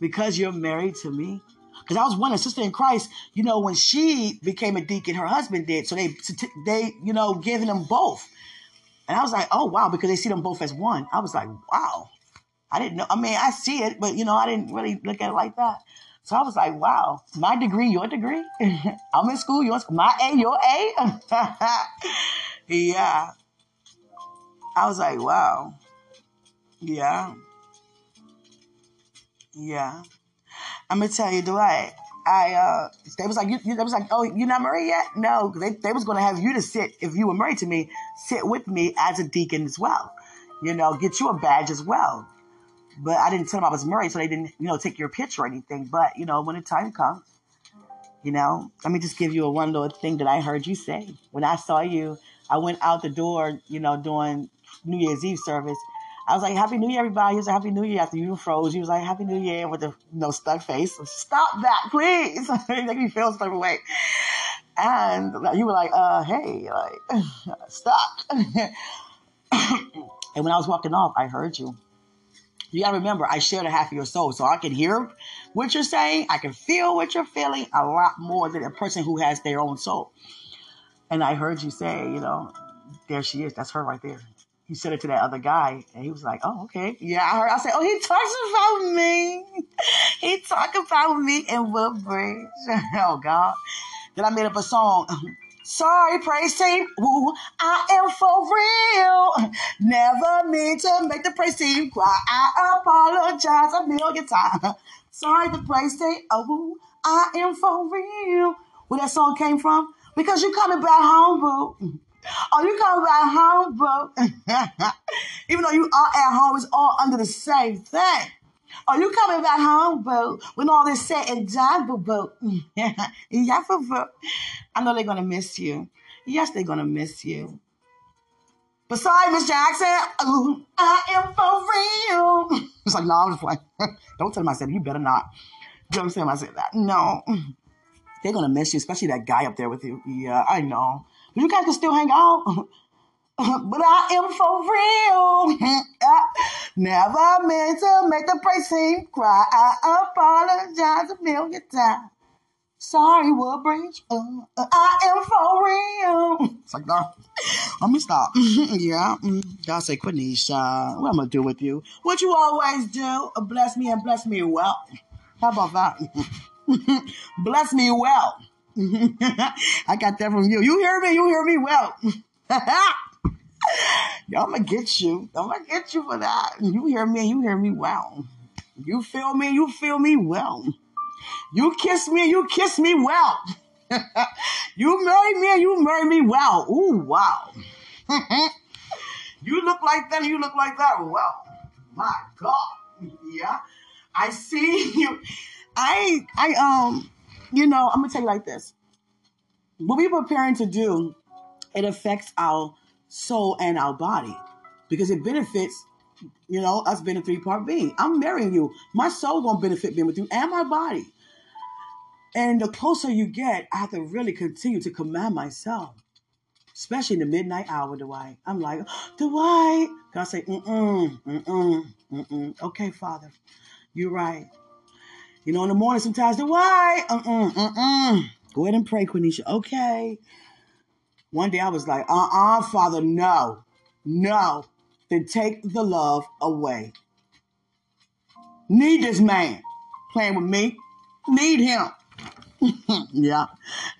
Because you're married to me. Because I was one, a sister in Christ, you know, when she became a deacon, her husband did. So they, they, you know, giving them both. And I was like, oh, wow, because they see them both as one. I was like, wow. I didn't know. I mean, I see it, but, you know, I didn't really look at it like that. So I was like, wow, my degree, your degree. [LAUGHS] I'm in school, yours, my A, your A. [LAUGHS] Yeah. I was like, wow. Yeah. Yeah. I'm gonna tell you, Dwight. I uh, they was like, you, they was like, oh, you're not married yet? No, they they was gonna have you to sit if you were married to me, sit with me as a deacon as well. You know, get you a badge as well. But I didn't tell them I was married, so they didn't, you know, take your picture or anything. But you know, when the time comes, you know, let me just give you a one little thing that I heard you say when I saw you I went out the door, you know, doing New Year's Eve service. I was like, Happy New Year, everybody. He was like, Happy New Year after you froze. He was like, Happy New Year with the you know, stuck face. Stop that, please. [LAUGHS] make me feel some way. And you were like, uh, hey, like, [LAUGHS] stop. [LAUGHS] and when I was walking off, I heard you. You gotta remember, I shared a half of your soul, so I can hear what you're saying. I can feel what you're feeling a lot more than a person who has their own soul. And I heard you say, you know, there she is. That's her right there. You said it to that other guy, and he was like, "Oh, okay, yeah." I heard. I said, "Oh, he talks about me. he talk about me in Woodbridge." [LAUGHS] oh God. Then I made up a song. Sorry, praise team. Ooh, I am for real. Never mean to make the praise team cry. I apologize a million times. Sorry, the praise team. Oh, I am for real. Where that song came from? Because you coming back home, boo. Oh, you coming back home, boo. [LAUGHS] Even though you are at home, it's all under the same thing. Oh, you coming back home, boo, when all this said and done, boo, boo. [LAUGHS] yeah, boo, boo. I know they're to miss you. Yes, they're to miss you. Besides, Miss Jackson, ooh, I am for real. [LAUGHS] It's like, no, I'm just like, [LAUGHS] don't tell him I said, you better not. Don't tell him I said that. No. They're gonna miss you, especially that guy up there with you. Yeah, I know. But you guys can still hang out. But I am for real. [LAUGHS] Never meant to make the team cry. I apologize a million times. Sorry, Woodbridge. Uh, uh, I am for real. It's like, no, let me stop. [LAUGHS] yeah. Mm. God say, Quenisha, what I'm going to do with you? What you always do, bless me and bless me well. How about that? [LAUGHS] Bless me well. I got that from you. You hear me? You hear me well. [LAUGHS] I'm gonna get you. I'm gonna get you for that. You hear me? You hear me well. You feel me? You feel me well. You kiss me? You kiss me well. [LAUGHS] you marry me? You marry me well. Ooh, wow. [LAUGHS] you look like that. You look like that. Well, my God. Yeah, I see you. I I um you know, I'm gonna tell you like this. What we're preparing to do, it affects our soul and our body because it benefits You know, us being a three part being. I'm marrying you. My soul gonna benefit being with you and my body. And the closer you get, I have to really continue to command myself. Especially in the midnight hour, Dwight. I'm like, [GASPS] Dwight. God say, mm-mm, mm-mm, mm-mm. Okay, Father. You're right. You know, in the morning sometimes, Dwight, mm-mm, mm-mm. Go ahead and pray, Quenisha. Okay. One day I was like, uh-uh, Father, no. No. Then take the love away. Need this man playing with me. Need him. [LAUGHS] yeah.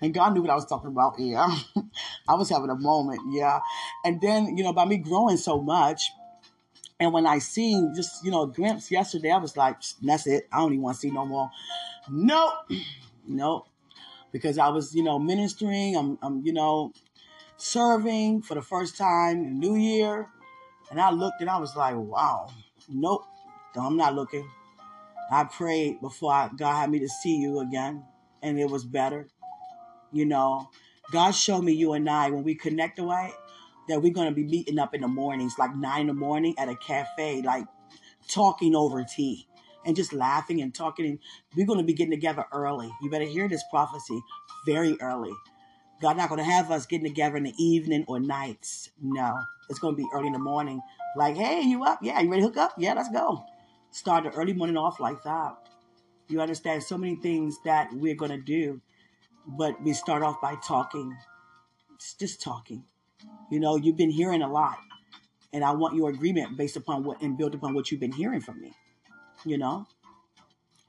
And God knew what I was talking about. Yeah. [LAUGHS] I was having a moment. Yeah. And then, you know, by me growing so much, and when I seen just, you know, a glimpse yesterday, I was like, that's it. I don't even want to see no more. Nope. [CLEARS THROAT] Nope. Because I was, you know, ministering. I'm, I'm, you know, serving for the first time in New Year. And I looked and I was like, wow. Nope. I'm not looking. I prayed before I, God had me to see you again and it was better. You know, God showed me you and I when we connect away that we're going to be meeting up in the mornings, like nine in the morning at a cafe, like talking over tea and just laughing and talking. And we're going to be getting together early. You better hear this prophecy very early. God not going to have us getting together in the evening or nights. No, it's going to be early in the morning. Like, hey, you up? Yeah, you ready to hook up? Yeah, let's go. Start the early morning off like that. You understand so many things that we're going to do, but we start off by talking. It's just talking. You know, you've been hearing a lot, and I want your agreement based upon what and built upon what you've been hearing from me. You know,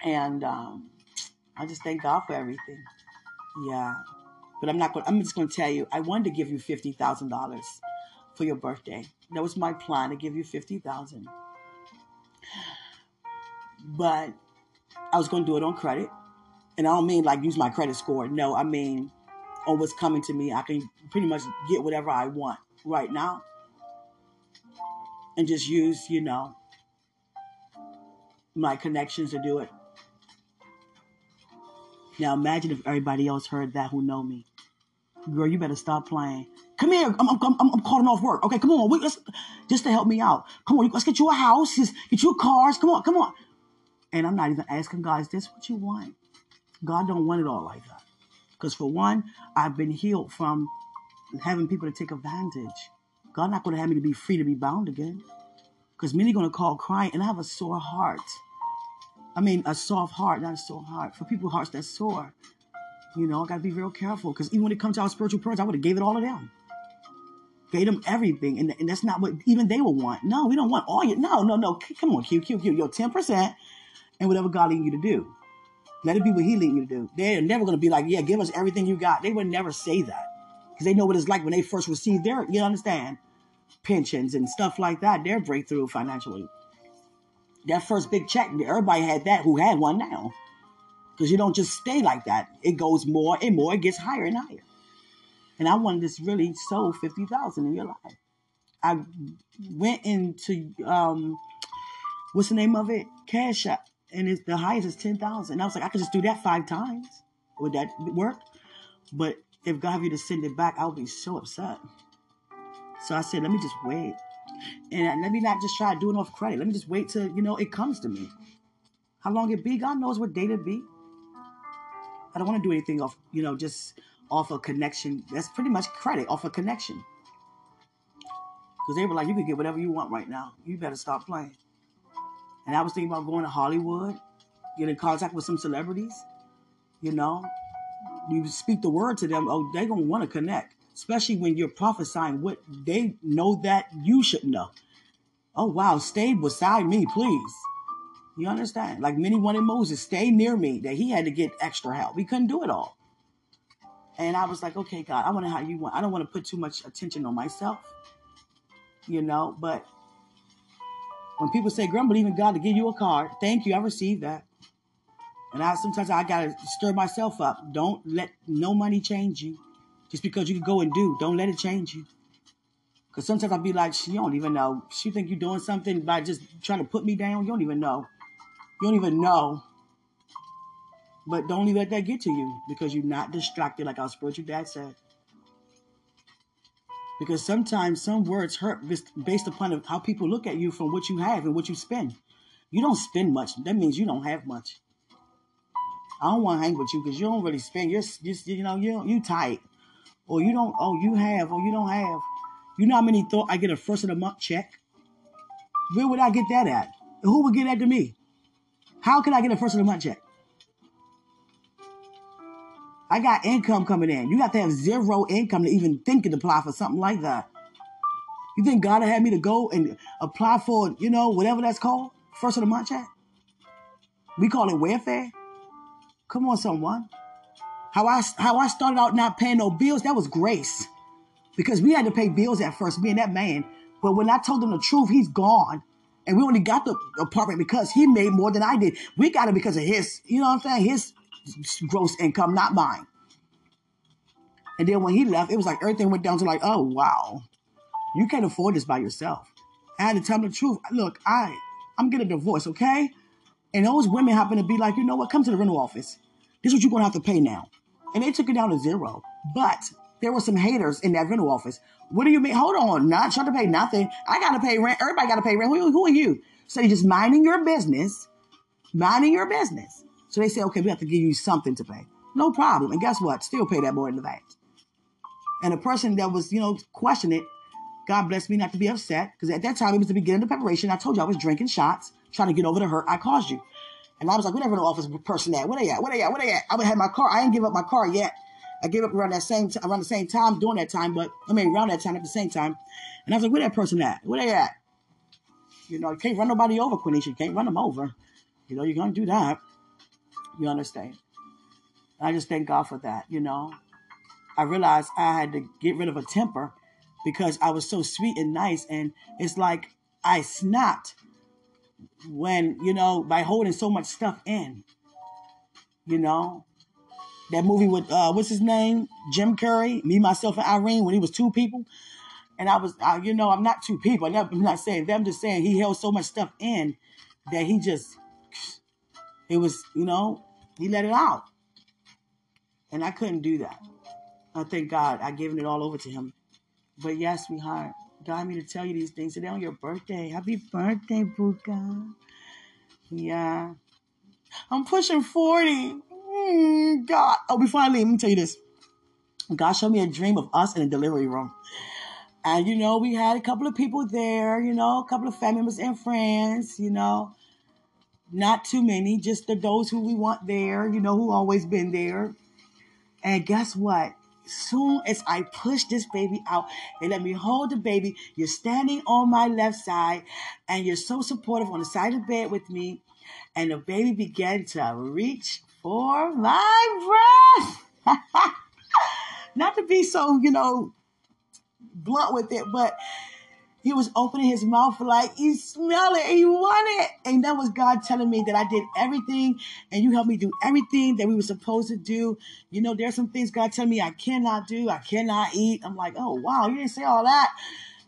and um, I just thank God for everything. Yeah, but I'm not going. I'm just going to tell you. I wanted to give you fifty thousand dollars for your birthday. That was my plan to give you fifty thousand. But I was going to do it on credit. And I don't mean like use my credit score. No, I mean on what's coming to me. I can pretty much get whatever I want right now. And just use, you know, my connections to do it. Now imagine if everybody else heard that who know me. Girl, you better stop playing. Come here. I'm, I'm, I'm, I'm calling off work. Okay, come on. Let's, just to help me out. Come on. Let's get you a house. Just get you cars. Come on. Come on. And I'm not even asking God, is this what you want? God don't want it all like that. Because for one, I've been healed from having people to take advantage. God not going to have me to be free to be bound again. Because many going to call crying, and I have a sore heart. I mean, a soft heart, not a sore heart. For people, hearts that sore, you know, I got to be real careful. Because even when it comes to our spiritual prayers, I would have gave it all to them. Gave them everything, and, and that's not what even they would want. No, we don't want all your. No, no, no. Come on, Q, Q, Q. Your ten percent and whatever God leading you to do. Let it be what He leading you to do. They're never going to be like, yeah, give us everything you got. They would never say that because they know what it's like when they first receive their, you understand, pensions and stuff like that. Their breakthrough financially. That first big check, everybody had that who had one now. Because you don't just stay like that. It goes more and more. It gets higher and higher. And I wanted this really sow 50000 in your life. I went into, um, what's the name of it? Cash App and it's the highest is ten thousand. I was like, I could just do that five times. Would that work? But if God have you to send it back, I would be so upset. So I said, let me just wait. And let me not just try to do off credit. Let me just wait till, you know, it comes to me. How long it be? God knows what date it be. I don't want to do anything off, you know, just off a connection. That's pretty much credit off a connection. Because they were like, you can get whatever you want right now. You better stop playing. And I was thinking about going to Hollywood, get in contact with some celebrities. You know, you speak the word to them, oh, they're gonna want to connect, especially when you're prophesying what they know that you should know. Oh wow, stay beside me, please. You understand? Like many wanted Moses, stay near me. That he had to get extra help. He couldn't do it all. And I was like, okay, God, I want to how you want. I don't want to put too much attention on myself, you know. But when people say, girl, I'm believing God to give you a card," thank you. I received that. And I sometimes I gotta stir myself up. Don't let no money change you. Just because you can go and do, don't let it change you. Cause sometimes I'll be like, she don't even know. She think you're doing something by just trying to put me down. You don't even know. You don't even know. But don't let that get to you because you're not distracted, like our spiritual dad said. Because sometimes some words hurt based upon how people look at you from what you have and what you spend. You don't spend much. That means you don't have much. I don't want to hang with you because you don't really spend. You're just, you know, you you tight, or you don't. Oh, you have, or you don't have. You know how many thought I get a first of the month check? Where would I get that at? Who would get that to me? How can I get a first of the month check? I got income coming in. You have to have zero income to even think and apply for something like that. You think God had me to go and apply for, you know, whatever that's called? First of the month check? We call it welfare? Come on, someone. How I how I started out not paying no bills, that was grace. Because we had to pay bills at first, me and that man. But when I told him the truth, he's gone. And we only got the apartment because he made more than I did. We got it because of his, you know what I'm saying? His gross income, not mine. And then when he left, it was like everything went down to like, oh wow, you can't afford this by yourself. I had to tell him the truth. Look, I I'm getting a divorce, okay? And those women happen to be like, you know what? Come to the rental office. This is what you're gonna have to pay now. And they took it down to zero. But there were some haters in that rental office. What do you mean? Hold on, not trying to pay nothing. I gotta pay rent. Everybody gotta pay rent. Who, who are you? So you're just minding your business, minding your business. So they say, okay, we have to give you something to pay. No problem. And guess what? Still pay that boy in the back. And the person that was, you know, questioning it, God bless me not to be upset. Because at that time, it was the beginning of the preparation. I told you I was drinking shots, trying to get over the hurt I caused you. And I was like, whatever the office person at, where they at, where they at, where they at? I would have my car. I didn't give up my car yet. I gave up around that same t- around the same time during that time, but I mean around that time at the same time. And I was like, where that person at? Where they at? You know, you can't run nobody over, Quenisha. You can't run them over. You know, you're gonna do that. You understand? And I just thank God for that, you know. I realized I had to get rid of a temper because I was so sweet and nice. And it's like I snapped when, you know, by holding so much stuff in. You know, that movie with, uh, what's his name? Jim Carrey, me, myself, and Irene, when he was two people. And I was, I, you know, I'm not two people. I'm not saying them, just saying he held so much stuff in that he just, it was, you know, he let it out. And I couldn't do that. I thank God I given it all over to him. But yes, sweetheart, God me to tell you these things today on your birthday. Happy birthday, Buka. Yeah. I'm pushing 40. Mm, God. Oh, before I leave, let me tell you this. God showed me a dream of us in a delivery room. And, you know, we had a couple of people there, you know, a couple of family members and friends, you know. Not too many, just the those who we want there, you know, who always been there. And guess what? soon as I push this baby out, they let me hold the baby. You're standing on my left side and you're so supportive on the side of the bed with me. And the baby began to reach for my breast. [LAUGHS] Not to be so, you know, blunt with it, but he was opening his mouth like he smelled it he wanted it. And that was God telling me that I did everything and you helped me do everything that we were supposed to do. You know, there's some things God telling me I cannot do, I cannot eat. I'm like, oh wow, you didn't say all that.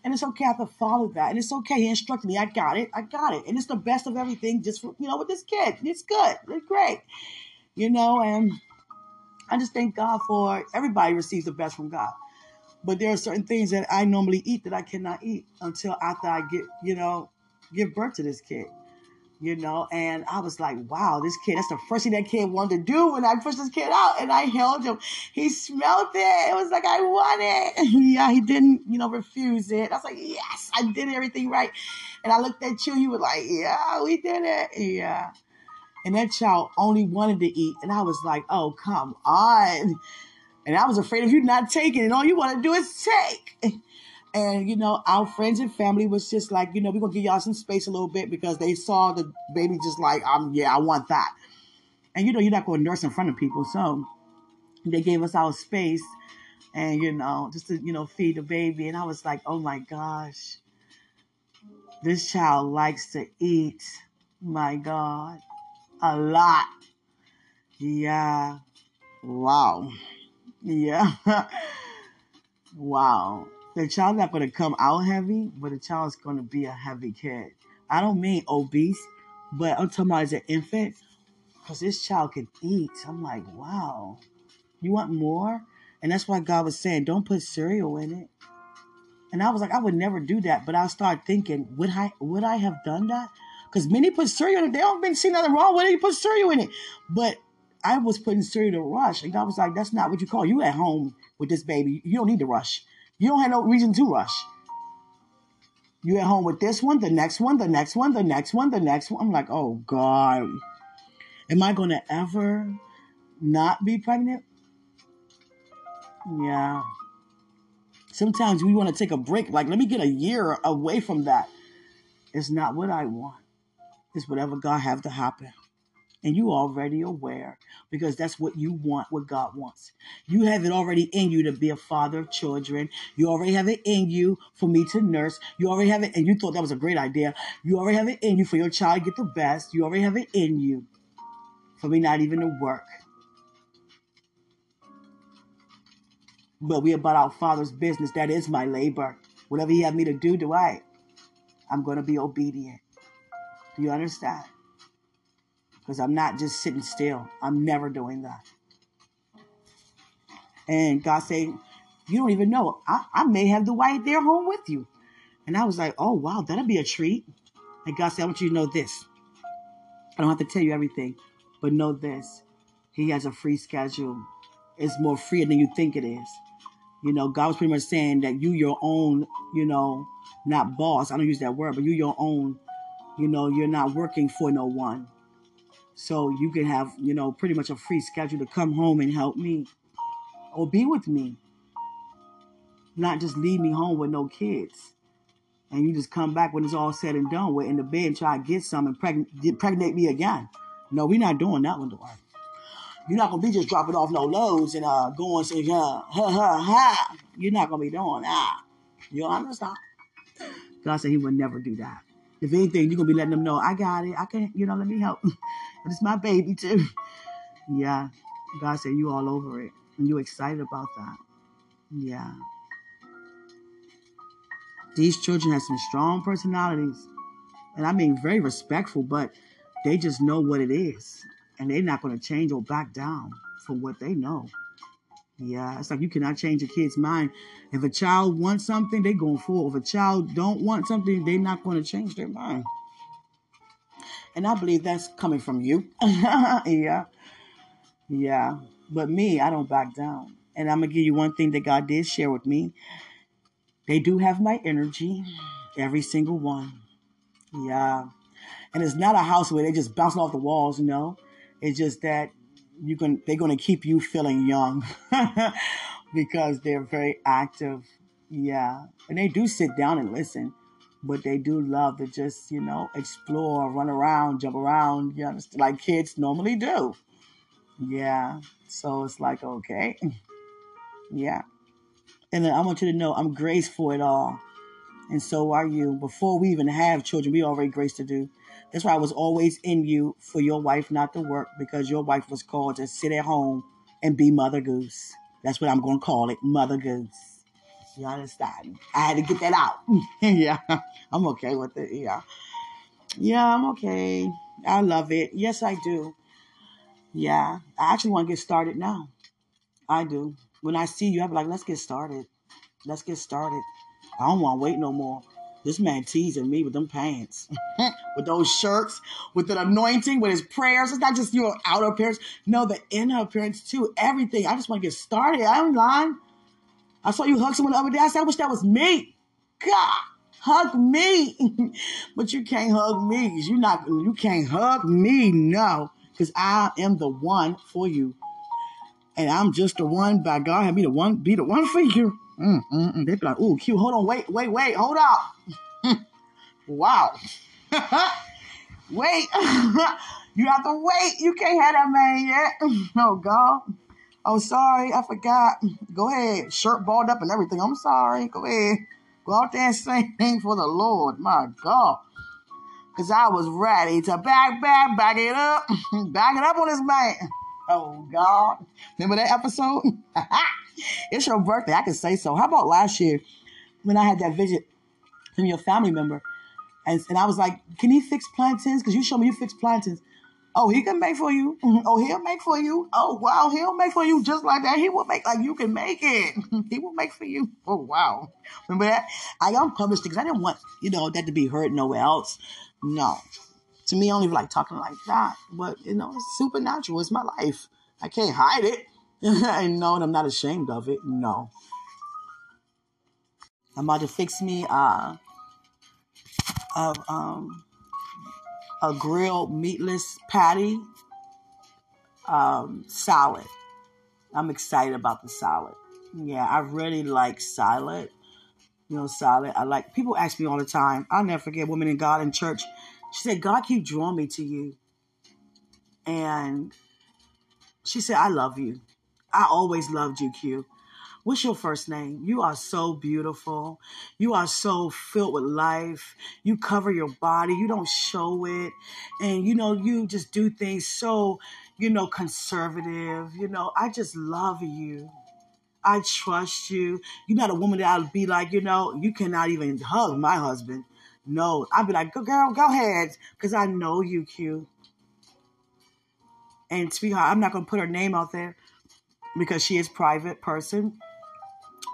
And it's okay, I have to follow that. And it's okay. He instructed me. I got it. I got it. And it's the best of everything just for, you know, with this kid. It's good. It's great. You know, and I just thank God for everybody receives the best from God. But there are certain things that I normally eat that I cannot eat until after I get, you know, give birth to this kid. You know, and I was like, wow, this kid, that's the first thing that kid wanted to do when I pushed this kid out and I held him. He smelled it. It was like, I want it. [LAUGHS] yeah, he didn't, you know, refuse it. I was like, yes, I did everything right. And I looked at you, you were like, yeah, we did it. Yeah. And that child only wanted to eat. And I was like, oh, come on. And I was afraid of you not taking it. All you want to do is take. And, you know, our friends and family was just like, you know, we're going to give y'all some space a little bit because they saw the baby just like, um, yeah, I want that. And, you know, you're not going to nurse in front of people. So they gave us our space and, you know, just to, you know, feed the baby. And I was like, oh my gosh, this child likes to eat. My God, a lot. Yeah. Wow. Yeah. [LAUGHS] wow. The child's not going to come out heavy, but the child's going to be a heavy kid. I don't mean obese, but I'm talking about as an infant, because this child can eat. I'm like, wow. You want more? And that's why God was saying, don't put cereal in it. And I was like, I would never do that. But I started thinking, would I would I have done that? Because many put cereal in it. They don't been see nothing wrong with it. You put cereal in it. But I was putting cereal to rush. And I was like, that's not what you call you at home with this baby. You don't need to rush. You don't have no reason to rush. You at home with this one, the next one, the next one, the next one, the next one. I'm like, oh God. Am I gonna ever not be pregnant? Yeah. Sometimes we want to take a break. Like, let me get a year away from that. It's not what I want. It's whatever God have to happen. And you already aware because that's what you want, what God wants. You have it already in you to be a father of children. You already have it in you for me to nurse. You already have it, and you thought that was a great idea. You already have it in you for your child to get the best. You already have it in you for me not even to work. But we about our Father's business. That is my labor. Whatever He have me to do, do I? I'm going to be obedient. Do you understand? Because I'm not just sitting still. I'm never doing that. And God said, You don't even know. I, I may have the wife there home with you. And I was like, Oh, wow, that'll be a treat. And God said, I want you to know this. I don't have to tell you everything, but know this. He has a free schedule. It's more free than you think it is. You know, God was pretty much saying that you your own, you know, not boss. I don't use that word, but you your own, you know, you're not working for no one. So you can have, you know, pretty much a free schedule to come home and help me or be with me. Not just leave me home with no kids. And you just come back when it's all said and done. We're in the bed and try to get some and preg- pregnate me again. No, we're not doing that one, Dwayne. You're not gonna be just dropping off no loads and uh going say ha ha ha ha. You're not gonna be doing that. You understand? God said He would never do that. If anything, you're gonna be letting them know I got it. I can, you know, let me help. [LAUGHS] But it's my baby too. Yeah. God said you all over it, and you excited about that. Yeah. These children have some strong personalities, and I mean very respectful, but they just know what it is and they're not to change or back down from what they know. Yeah, it's like you cannot change a kid's mind. If a child wants something, they're going for it. If a child don't want something, they're not going to change their mind. And I believe that's coming from you. [LAUGHS] yeah. Yeah. But me, I don't back down. And I'm going to give you one thing that God did share with me. They do have my energy, every single one. Yeah. And it's not a house where they just bouncing off the walls, you know. It's just that you can they're going to keep you feeling young [LAUGHS] because they're very active. Yeah, and they do sit down and listen, but they do love to just you know explore, run around, jump around. You understand, like kids normally do. Yeah, so it's like okay, [CLEARS THROAT] yeah. And then I want you to know I'm graceful at all, and so are you. Before we even have children, we already grace to do. That's why I was always in you for your wife not to work because your wife was called to sit at home and be Mother Goose. That's what I'm going to call it, Mother Goose. You understand? I had to get that out. [LAUGHS] yeah, I'm okay with it. Yeah. Yeah, I'm okay. I love it. Yes, I do. Yeah, I actually want to get started now. I do. When I see you, I'm like, let's get started. Let's get started. I don't want to wait no more. This man teasing me with them pants, [LAUGHS] with those shirts, with the anointing, with his prayers. It's not just your outer appearance. No, the inner appearance too. Everything. I just want to get started. I'm lying. I saw you hug someone the other day. I said, I wish that was me. God, hug me. [LAUGHS] but you can't hug me you not you can't hug me, no. Because I am the one for you. And I'm just the one by God have me the one be the one for you. Mm, mm, mm. They'd be like, ooh, cute. Hold on, wait, wait, wait, hold up. [LAUGHS] wow. [LAUGHS] wait. [LAUGHS] you have to wait. You can't have that man yet. [LAUGHS] oh, God. Oh, sorry, I forgot. Go ahead. Shirt balled up and everything. I'm sorry. Go ahead. Go out there and sing for the Lord. My God. Because I was ready to back, back, back it up. back it up on this man. Oh, God. Remember that episode? it's your birthday. I can say so. How about last year when I had that visit from your family member? And, and I was like, can he fix plantains? Because you showed me you fix plantains. Oh, he can make for you. [LAUGHS] Oh, he'll make for you. Oh, wow, he'll make for you just like that. He will make like you can make it. [LAUGHS] he will make for you. [LAUGHS] Oh, wow. Remember that? I unpublished it because I didn't want, you know, that to be heard nowhere else. No. To me, I only like talking like that. But, you know, it's supernatural. It's my life. I can't hide it. I know, and I'm not ashamed of it. No. I'm about to fix me uh, a, um, a grilled meatless patty um, salad. I'm excited about the salad. Yeah, I really like salad. You know, salad. I like people ask me all the time. I'll never forget woman in God in church. She said, God keep drawing me to you. And she said, I love you. I always loved you, Q. What's your first name? You are so beautiful. You are so filled with life. You cover your body. You don't show it. And you know, you just do things so, you know, conservative. You know, I just love you. I trust you. You're not a woman that I'll be like, you know, you cannot even hug my husband. No, I'd be like, go girl, go ahead. Because I know you, Q. And sweetheart, I'm not gonna put her name out there because she is private person.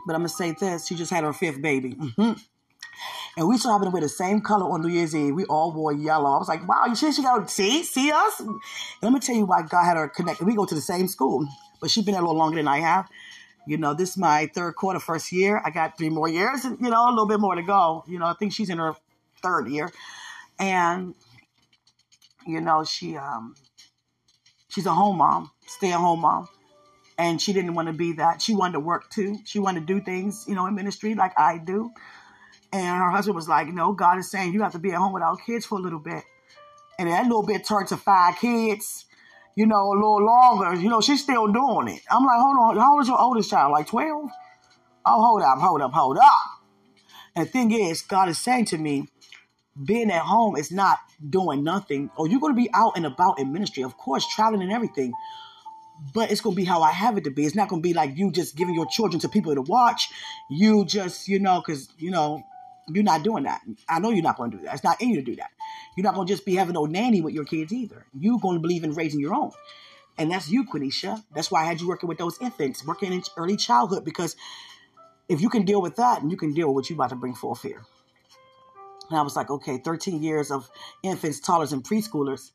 But I'm gonna say this: she just had her fifth baby, Mhm. and we still happened to wear the same color on New Year's Eve. We all wore yellow. I was like, "Wow, you see, she got see, see us." And let me tell you why God had her connected. We go to the same school, but she's been there a little longer than I have. You know, this is my third quarter, first year. I got three more years, and you know, a little bit more to go. You know, I think she's in her third year, and you know, she um, she's a home mom, stay at home mom and she didn't want to be that. She wanted to work too. She wanted to do things, you know, in ministry like I do. And her husband was like, "No, God is saying you have to be at home with our kids for a little bit." And that little bit turned to five kids, you know, a little longer. You know, she's still doing it. I'm like, hold on, how old is your oldest child? Like twelve? Oh, hold up, hold up, hold up. And the thing is, God is saying to me, being at home is not doing nothing. Or you're going to be out and about in ministry, of course, traveling and everything but it's going to be how I have it to be. It's not going to be like you just giving your children to people to watch. You just, you know, because, you know, you're not doing that. I know you're not going to do that. It's not in you to do that. You're not going to just be having no nanny with your kids either. You're going to believe in raising your own. And that's you, Quenisha. That's why I had you working with those infants, working in early childhood, because if you can deal with that, and you can deal with what you're about to bring forth here. And I was like, okay, 13 years of infants, toddlers, and preschoolers.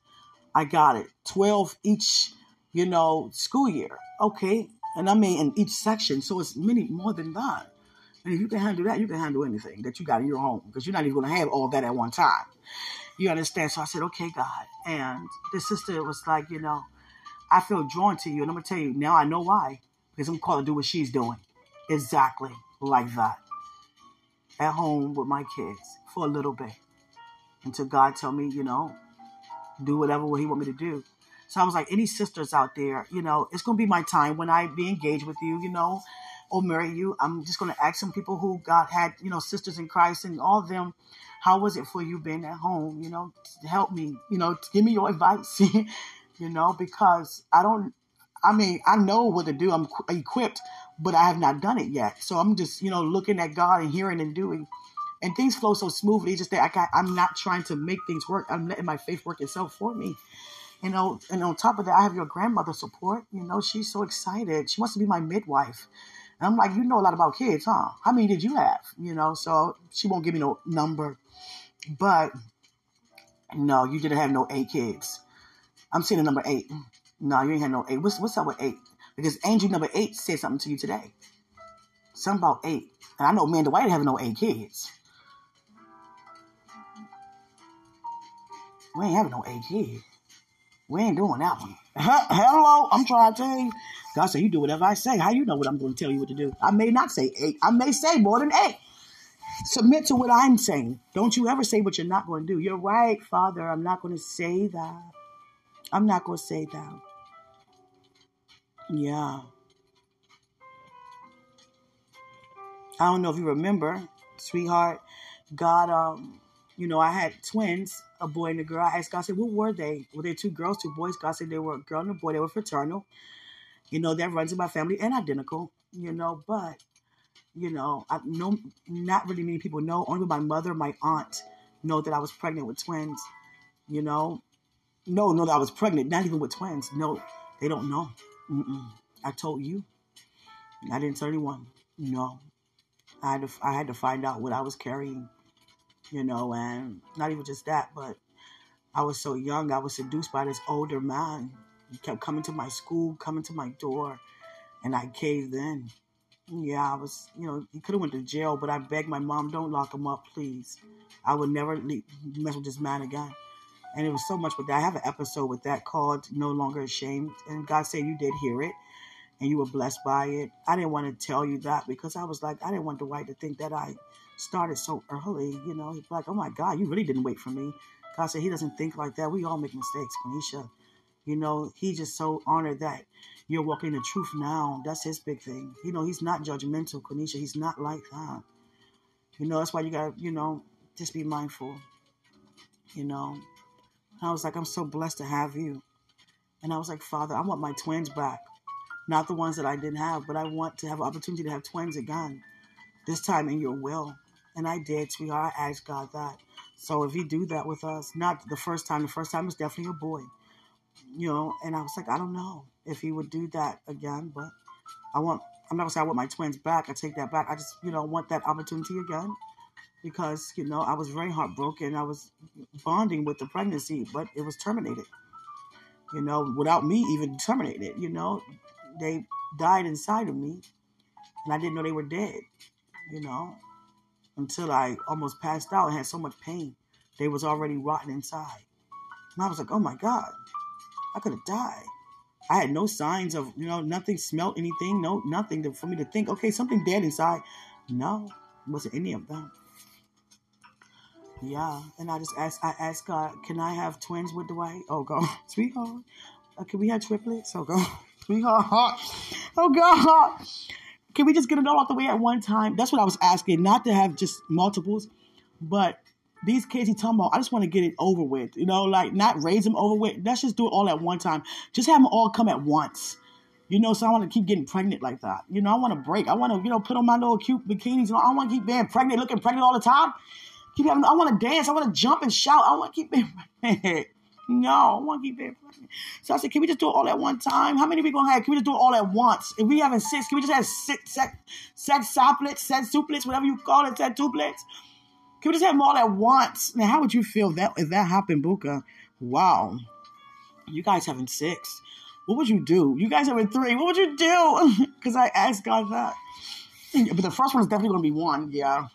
I got it. 12 each you know, school year. Okay. And I mean in each section. So it's many more than that. And if you can handle that, you can handle anything that you got in your home because you're not even going to have all that at one time. You understand? So I said, okay, God. And the sister was like, you know, I feel drawn to you. And I'm going to tell you, now I know why. Because I'm called to do what she's doing. Exactly like that. At home with my kids for a little bit. Until God tell me, you know, do whatever He want me to do. So I was like, any sisters out there, you know, it's gonna be my time when I be engaged with you, you know, or marry you. I'm just gonna ask some people who God had, you know, sisters in Christ and all of them. How was it for you being at home? You know, to help me, you know, to give me your [LAUGHS] advice, you know, because I don't. I mean, I know what to do. I'm equipped, but I have not done it yet. So I'm just, you know, looking at God and hearing and doing and things flow so smoothly. Just that I got, I'm not trying to make things work. I'm letting my faith work itself for me. You know, and on top of that, I have your grandmother support. You know, she's so excited. She wants to be my midwife. And I'm like, you know a lot about kids, huh? How many did you have? You know, so she won't give me no number. But no, you didn't have no eight kids. I'm seeing the number eight. No, you ain't had no eight. What's what's up with eight? Because angel number eight said something to you today. Something about eight. And I know Amanda White having no eight kids. We ain't having no eight kids. We ain't doing that one. Hello, I'm trying to tell you. God said, You do whatever I say. How you know what I'm going to tell you what to do? I may not say eight. I may say more than eight. Submit to what I'm saying. Don't you ever say what you're not going to do. You're right, Father. I'm not going to say that. I'm not going to say that. Yeah. I don't know if you remember, sweetheart. God, um, you know, I had twins, a boy and a girl. I asked God, I said, what were they? Were they two girls, two boys? God said they were a girl and a boy. They were fraternal. You know, that runs in my family and identical, you know, but, you know, I know not really many people know. Only my mother, my aunt know that I was pregnant with twins, you know. no, no, that I was pregnant. Not even with twins. No, they don't know. Mm-mm. I told you. I didn't tell anyone. No, I had to. I had to find out what I was carrying. You know, and not even just that, but I was so young. I was seduced by this older man. He kept coming to my school, coming to my door, and I caved in. Yeah, I was, you know, he could have went to jail, but I begged my mom, don't lock him up, please. I would never leave, mess with this man again. And it was so much with that. I have an episode with that called No Longer Ashamed. And God said you did hear it and you were blessed by it. I didn't want to tell you that because I was like, I didn't want the Dwight to think that I started so early. You know, he's like, oh my God, you really didn't wait for me. God said he doesn't think like that. We all make mistakes, Quenisha. You know, he's just so honored that you're walking the truth now. That's his big thing. You know, he's not judgmental, Quenisha. He's not like that. You know, that's why you gotta, you know, just be mindful. You know. I was like, I'm so blessed to have you. And I was like, Father, I want my twins back. Not the ones that I didn't have, but I want to have opportunity to have twins again. This time in your will. And I did, sweetheart. I asked God that. So if he do that with us, not the first time, the first time was definitely a boy. You know, and I was like, I don't know if he would do that again, but I want I'm not gonna say I want my twins back. I take that back. I just, you know, want that opportunity again because, you know, I was very heartbroken. I was bonding with the pregnancy, but it was terminated. You know, without me even terminating it, you know. They died inside of me and I didn't know they were dead, you know, until I almost passed out and had so much pain. They was already rotten inside. And I was like, oh my God, I could have died. I had no signs of, you know, nothing smelled anything, no, nothing to, for me to think, okay, something dead inside. No, it wasn't any of them. Yeah, and I just asked, I asked God, can I have twins with Dwight? Oh God, [LAUGHS] sweetheart, uh, can we have triplets? Oh God, [LAUGHS] sweetheart, oh God, can we just get it all out the way at one time? That's what I was asking, not to have just multiples, but these kids he talking about, I just want to get it over with. You know, like not raise them over with. Let's just do it all at one time. Just have them all come at once. You know, so I want to keep getting pregnant like that. You know, I want to break. I want to, you know, put on my little cute bikinis. You know, I want to keep being pregnant, looking pregnant all the time. Keep having, I want to dance. I want to jump and shout. I want to keep being [LAUGHS] pregnant. No, I want to keep it. So I said, can we just do it all at one time? How many we gonna have? Can we just do it all at once? If we having six, can we just have six sex, sex soplets, sex suplets, whatever you call it, sex tuplets? Can we just have them all at once? Now, how would you feel that if that happened, Buka? Wow. You guys having six. What would you do? You guys having three. What would you do? [LAUGHS] Because I asked God that. But the first one is definitely to be one. Yeah.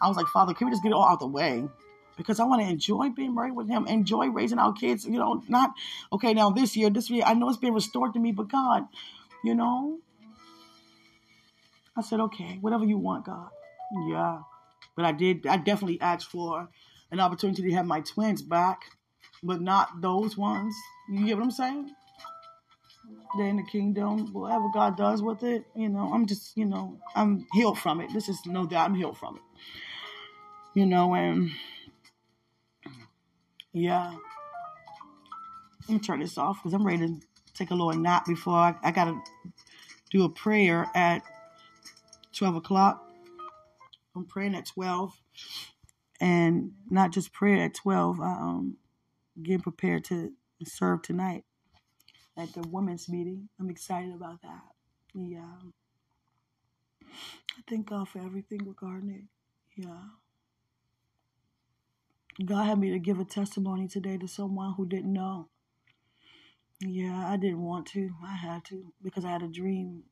I was like, Father, can we just get it all out the way? Because I want to enjoy being married with him, enjoy raising our kids. You know, not, okay, now this year, this year, I know it's been restored to me, but God, you know, I said, okay, whatever you want, God. Yeah. But I did, I definitely asked for an opportunity to have my twins back, but not those ones. You get what I'm saying? They're in the kingdom. Whatever God does with it, you know, I'm just, you know, I'm healed from it. This is no doubt I'm healed from it. You know, and yeah. Let me turn this off because I'm ready to take a little nap before I, I got to do a prayer at 12 o'clock. I'm praying at 12. And not just prayer at 12, I, um, getting prepared to serve tonight at the women's meeting. I'm excited about that. Yeah. I thank God for everything regarding it. Yeah. God had me to give a testimony today to someone who didn't know. Yeah, I didn't want to. I had to because I had a dream.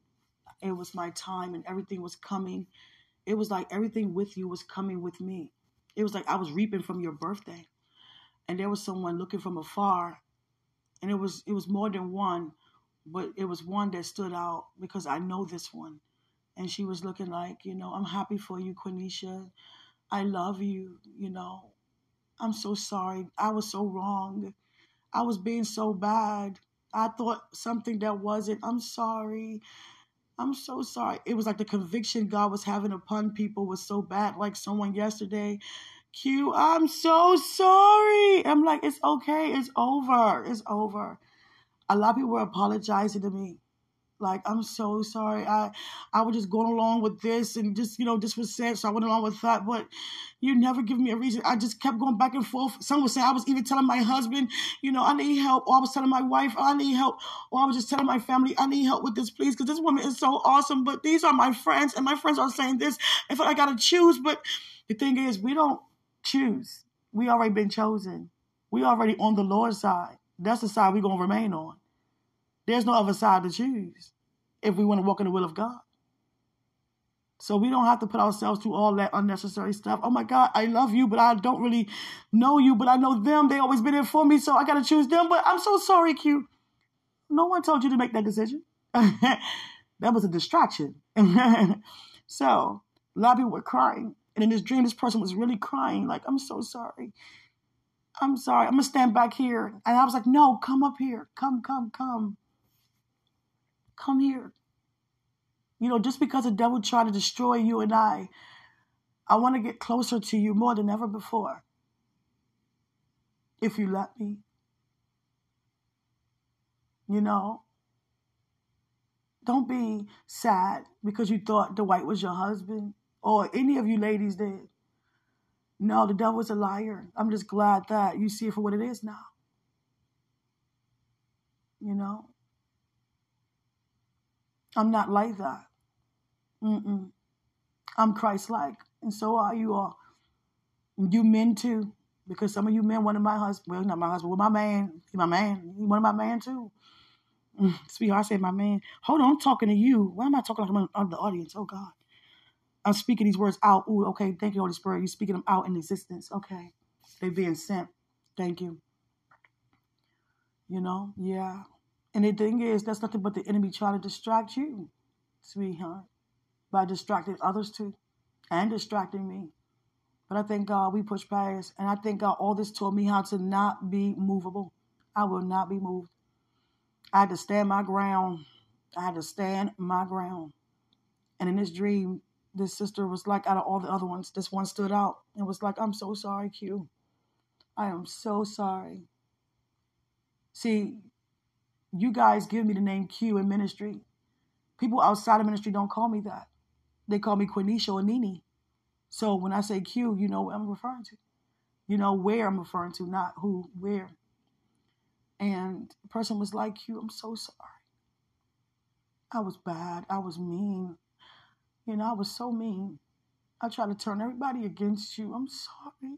It was my time and everything was coming it was like everything with you was coming with me. It was like I was reaping from your birthday. And there was someone looking from afar. And it was it was more than one, but it was one that stood out because I know this one. And she was looking like, you know, I'm happy for you, Quenisha. I love you, you know. I'm so sorry. I was so wrong. I was being so bad. I thought something that wasn't. I'm sorry. I'm so sorry. It was like the conviction God was having upon people was so bad. Like someone yesterday, Q, I'm so sorry. I'm like, it's okay. It's over. It's over. A lot of people were apologizing to me. Like, I'm so sorry. I I was just going along with this and just, you know, this was said, so I went along with that. But you never give me a reason. I just kept going back and forth. Someone was saying I was even telling my husband, you know, I need help. Or I was telling my wife, I need help. Or I was just telling my family, I need help with this, please, because this woman is so awesome. But these are my friends, and my friends are saying this. I feel like I gotta choose. But the thing is, we don't choose. We already been chosen. We already on the Lord's side. That's the side we're gonna remain on. There's no other side to choose if we want to walk in the will of God. So we don't have to put ourselves through all that unnecessary stuff. Oh my God, I love you, but I don't really know you, but I know them. They always been there for me, so I got to choose them. But I'm so sorry, Q. No one told you to make that decision. [LAUGHS] that was a distraction. [LAUGHS] so a lot of people were crying. And in this dream, this person was really crying, like, I'm so sorry. I'm sorry. I'm to stand back here. And I was like, no, come up here. Come, come, come. Come here. You know, just because the devil tried to destroy you and I, I want to get closer to you more than ever before. If you let me. You know, don't be sad because you thought Dwight was your husband or any of you ladies did. No, the devil is a liar. I'm just glad that you see it for what it is now. You know? I'm not like that. Mm-mm. I'm Christ like, and so are you all. You men too, because some of you men wanted my husband. Well, not my husband, well, my man. He my man. He wanted my man too. Mm, sweetheart, I said my man. Hold on, I'm talking to you. Why am I talking to the audience? Oh God. I'm speaking these words out. Ooh, okay. Thank you, Holy Spirit. You're speaking them out in existence. Okay. They being sent. Thank you. You know, yeah. And the thing is, that's nothing but the enemy trying to distract you, sweetheart, by distracting others too, and distracting me. But I thank God we push past, and I thank God all this taught me how to not be movable. I will not be moved. I had to stand my ground. I had to stand my ground. And in this dream, this sister was like, out of all the other ones, this one stood out and was like, I'm so sorry, Q. I am so sorry. See, you guys give me the name Q in ministry. People outside of ministry don't call me that. They call me Quenisha or Nini. So when I say Q, you know what I'm referring to. You know where I'm referring to, not who, where. And the person was like, Q, I'm so sorry. I was bad. I was mean. You know, I was so mean. I tried to turn everybody against you. I'm sorry.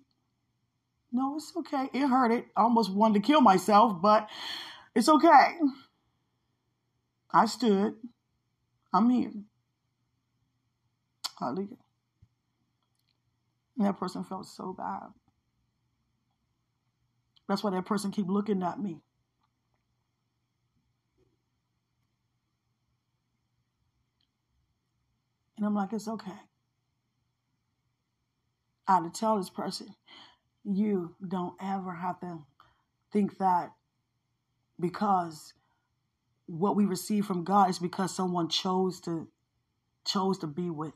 No, it's okay. It hurt it. I almost wanted to kill myself, but it's okay. I stood. I'm here. Oh, Hallelujah. And that person felt so bad. That's why that person keep looking at me. And I'm like, it's okay. I had to tell this person, you don't ever have to think that because what we receive from God is because someone chose to chose to be with.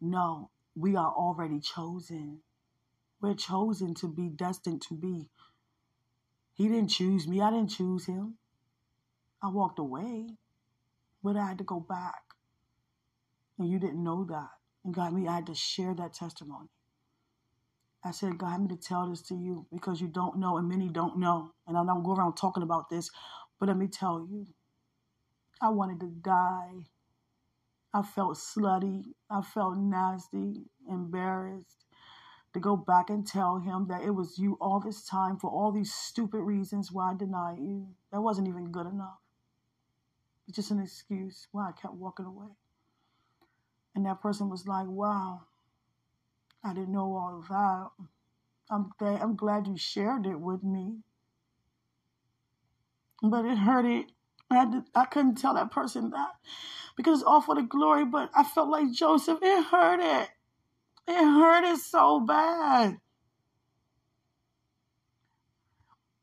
No, we are already chosen. We're chosen to be destined to be. He didn't choose me. I didn't choose him. I walked away, but I had to go back. And you didn't know that. And God, me, I had to share that testimony. I said, God, I need to tell this to you because you don't know, and many don't know. And I'm not going around talking about this, but let me tell you, I wanted to die. I felt slutty. I felt nasty, embarrassed to go back and tell him that it was you all this time for all these stupid reasons why I denied you. That wasn't even good enough. It's just an excuse why I kept walking away. And that person was like, wow, I didn't know all of that. I'm glad, I'm glad you shared it with me. But it hurt it. I, to, I couldn't tell that person that because it's all for the glory, but I felt like Joseph. It hurt it. It hurt it so bad.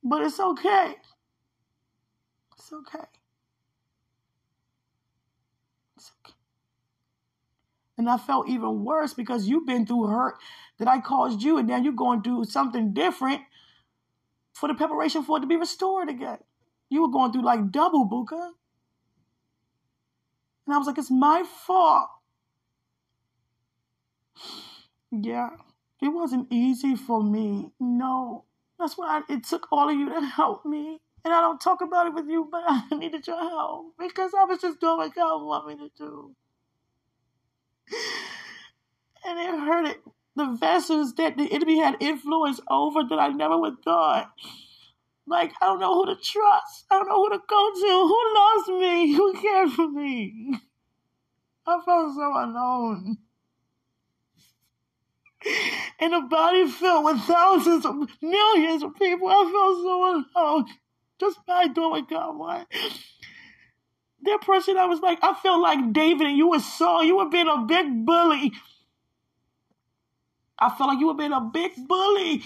But it's okay. It's okay. It's okay. And I felt even worse because you've been through hurt that I caused you, and now you're going through something different for the preparation for it to be restored again. You were going through like double, Buka. And I was like, it's my fault. Yeah, it wasn't easy for me. No. That's why it took all of you to help me. And I don't talk about it with you, but [LAUGHS] I needed your help because I was just doing what God wanted me to do. And it hurted the vessels that the enemy had influence over that I never would thought. Like, I don't know who to trust. I don't know who to go to. Who loves me? [LAUGHS] Who cared for me? I felt so alone. In a body filled with thousands of millions of people, I felt so alone just by doing what God wanted. That person, I was like, I felt like David and you were Saul. You were being a big bully. I felt like you were being a big bully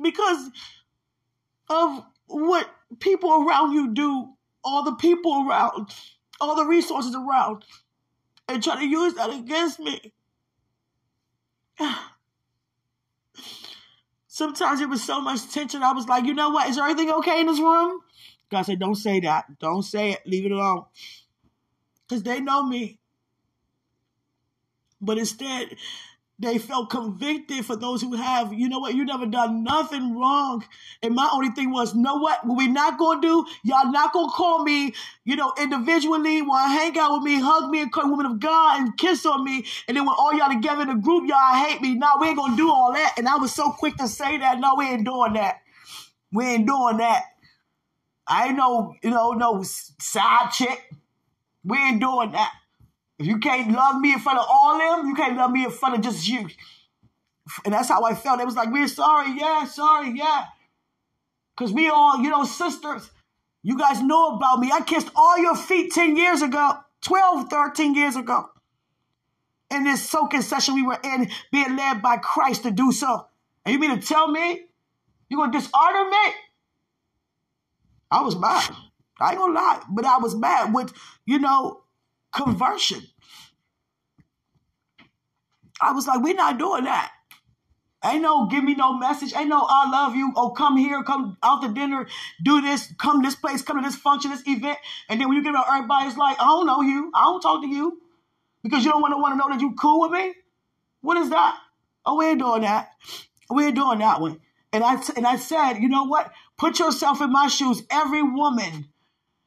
because of what people around you do, all the people around, all the resources around, and try to use that against me. [SIGHS] Sometimes it was so much tension. I was like, you know what? Is everything okay in this room? God said, don't say that. Don't say it. Leave it alone. Because they know me. But instead, they felt convicted for those who have, you know what, you never done nothing wrong. And my only thing was, know what, what we not gonna do, y'all not gonna call me, you know, individually, wanna hang out with me, hug me, and call woman of God and kiss on me. And then when all y'all together in a group, y'all hate me. Now we ain't gonna do all that. And I was so quick to say that, no, we ain't doing that. We ain't doing that. I ain't no, you know, no side chick. We ain't doing that. If you can't love me in front of all them, you can't love me in front of just you. And that's how I felt. It was like, we're sorry, yeah, sorry, yeah. Because we all, you know, sisters, you guys know about me. I kissed all your feet 10 years ago, 12, 13 years ago. In this soaking session we were in, being led by Christ to do so. And you mean to tell me you're to dishonor me? I was mad. I ain't gonna lie, but I was mad with, you know, conversion. I was like, we're not doing that. Ain't no give me no message. Ain't no I love you. Oh, come here, come out to dinner, do this, come this place, come to this function, this event. And then when you get out, everybody's like, I don't know you. I don't talk to you. Because you don't want to want to know that you cool with me. What is that? Oh, we ain't doing that. We ain't doing that one. And I and I said, you know what? Put yourself in my shoes. Every woman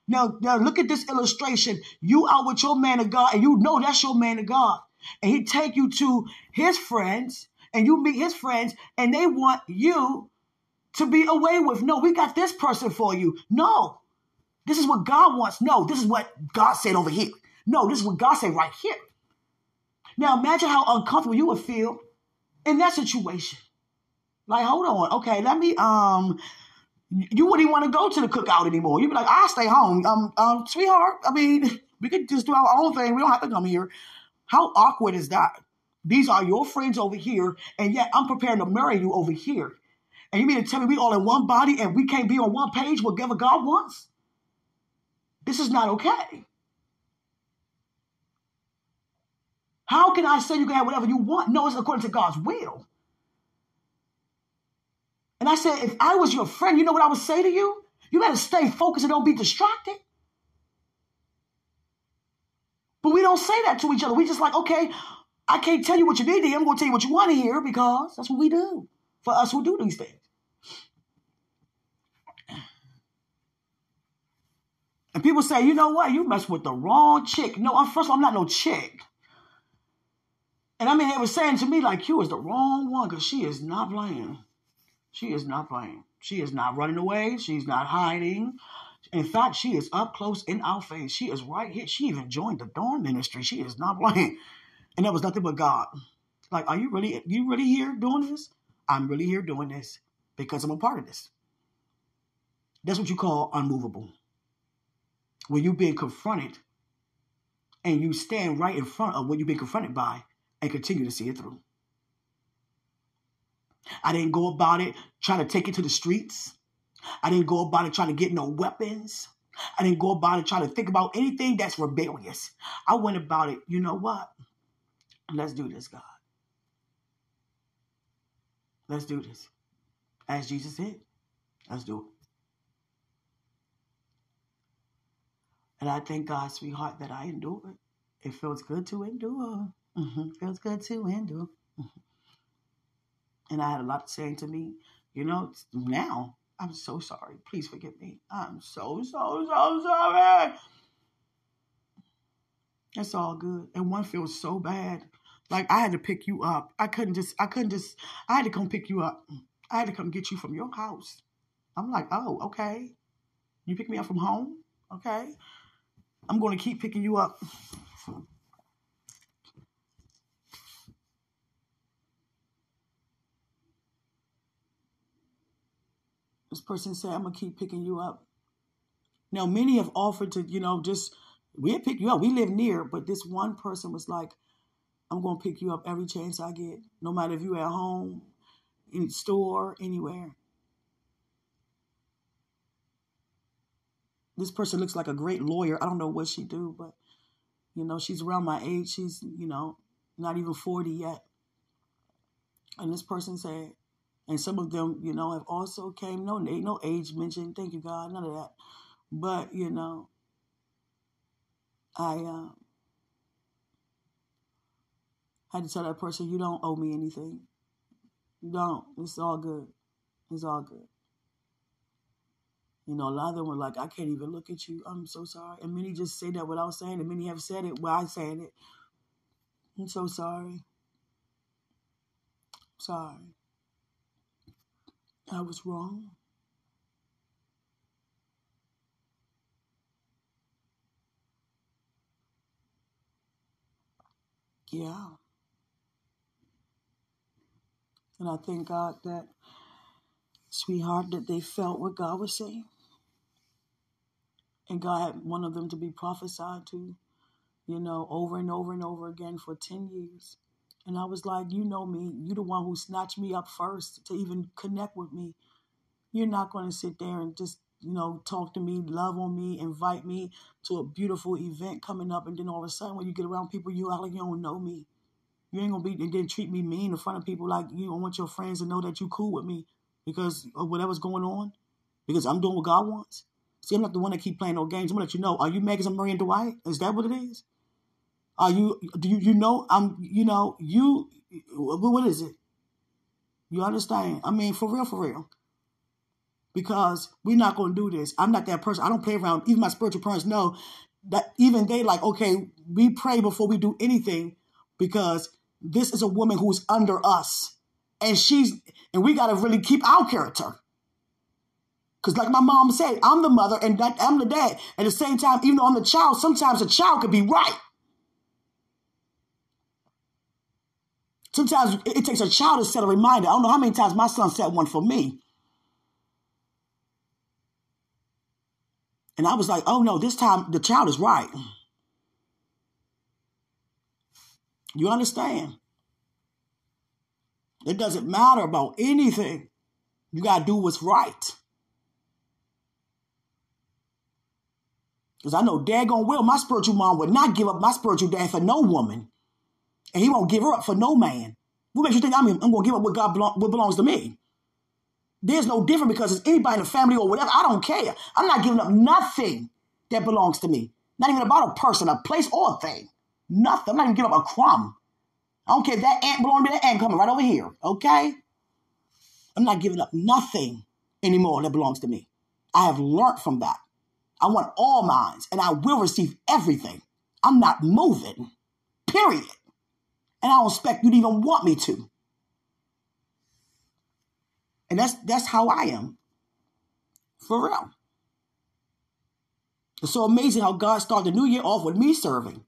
now, now look at this illustration. You out with your man of God, and you know that's your man of God. And he take you to his friends, and you meet his friends, and they want you to be away with. No, we got this person for you. No, this is what God wants. No, this is what God said over here. No, this is what God said right here. Now imagine how uncomfortable you would feel in that situation. Like, hold on, okay, let me um you wouldn't want to go to the cookout anymore. You'd be like, I'll stay home. Um, um, sweetheart, I mean, [LAUGHS] we could just do our own thing. We don't have to come here. How awkward is that? These are your friends over here, and yet I'm preparing to marry you over here. And you mean to tell me we all in one body and we can't be on one page, whatever God wants? This is not okay. How can I say you can have whatever you want? No, it's according to God's will. And I said, if I was your friend, you know what I would say to you? You better stay focused and don't be distracted. But we don't say that to each other. We just like, okay, I can't tell you what you need to hear. I'm going to tell you what you want to hear because that's what we do for us who do these things. And people say, you know what? You mess with the wrong chick. No, I'm first of all, I'm not no chick. And I mean, they were saying to me, like, you is the wrong one because she is not playing. She is not playing. She is not running away. She's not hiding. In fact, she is up close in our face. She is right here. She even joined the Dawn ministry. She is not [LAUGHS] playing. And that was nothing but God. Like, are you really you really here doing this? I'm really here doing this because I'm a part of this. That's what you call unmovable. When you're being confronted and you stand right in front of what you've been confronted by and continue to see it through. I didn't go about it trying to take it to the streets. I didn't go about it trying to get no weapons. I didn't go about it trying to think about anything that's rebellious. I went about it, you know what? Let's do this, God. Let's do this. As Jesus said, let's do it. And I thank God, sweetheart, that I endured. It feels good to endure. Mm-hmm. Feels good to endure. Mm-hmm. And I had a lot saying to me, you know, now I'm so sorry. Please forgive me. I'm so, so, so sorry. It's all good. And one feels so bad. Like I had to pick you up. I couldn't just, I couldn't just, I had to come pick you up. I had to come get you from your house. I'm like, oh, okay. You pick me up from home? Okay. I'm going to keep picking you up. Person said, I'm going to keep picking you up. Now, many have offered to, you know, just, we'll pick you up. We live near, but this one person was like, I'm going to pick you up every chance I get, no matter if you're at home, in store, anywhere. this person looks like a great lawyer. I don't know what she do, but you know, she's around my age. She's, you know, not even 40 yet. And this person said, and some of them, you know, have also came, no, no age mentioned. Thank you, God, none of that. But, you know, I uh, had to tell that person, you don't owe me anything. You don't. It's all good. It's all good. You know, a lot of them were like, I can't even look at you. I'm so sorry. And many just say that without saying it. Many have said it while saying it. I'm so sorry. Sorry. I was wrong. Yeah. And I thank God that, sweetheart, that they felt what God was saying and God wanted them to be prophesied to, you know, over and over and over again for 10 years. And I was like, you know me, you the one who snatched me up first to even connect with me. You're not going to sit there and just, you know, talk to me, love on me, invite me to a beautiful event coming up. And then all of a sudden, when you get around people, you act like you don't know me. You ain't going to be, and then treat me mean in front of people like you don't want your friends to know that you cool with me because of whatever's going on, because I'm doing what God wants. See, I'm not the one that keep playing no games. I'm gonna let you know. Are you Megan I'm Marie Dwight? Is that what it is? Are you? Do you? You know? I'm. You know? You. What is it? You understand? I mean, for real, for real. Because we're not gonna do this. I'm not that person. I don't play around. Even my spiritual parents know that. Even they like, okay, we pray before we do anything because this is a woman who's under us, and she's, and we got to really keep our character. Because, like my mom said, I'm the mother and I'm the dad. At the same time, even though I'm the child, sometimes a child could be right. Sometimes it takes a child to set a reminder. I don't know how many times my son set one for me. And I was like, oh no, this time the child is right. You understand? It doesn't matter about anything. You got to do what's right. Because I know daggone well my spiritual mom would not give up my spiritual dad for no woman. And he won't give her up for no man. What makes you think I'm, I'm going to give up what God belong, what belongs to me? There's no different because it's anybody in the family or whatever. I don't care. I'm not giving up nothing that belongs to me. Not even about a person, a place, or a thing. Nothing. I'm not even giving up a crumb. I don't care if that ant belongs to me, that ant coming right over here. Okay? I'm not giving up nothing anymore that belongs to me. I have learned from that. I want all minds and I will receive everything. I'm not moving, period. And I don't expect you to even want me to. And that's that's how I am. For real. It's so amazing how God started the new year off with me serving.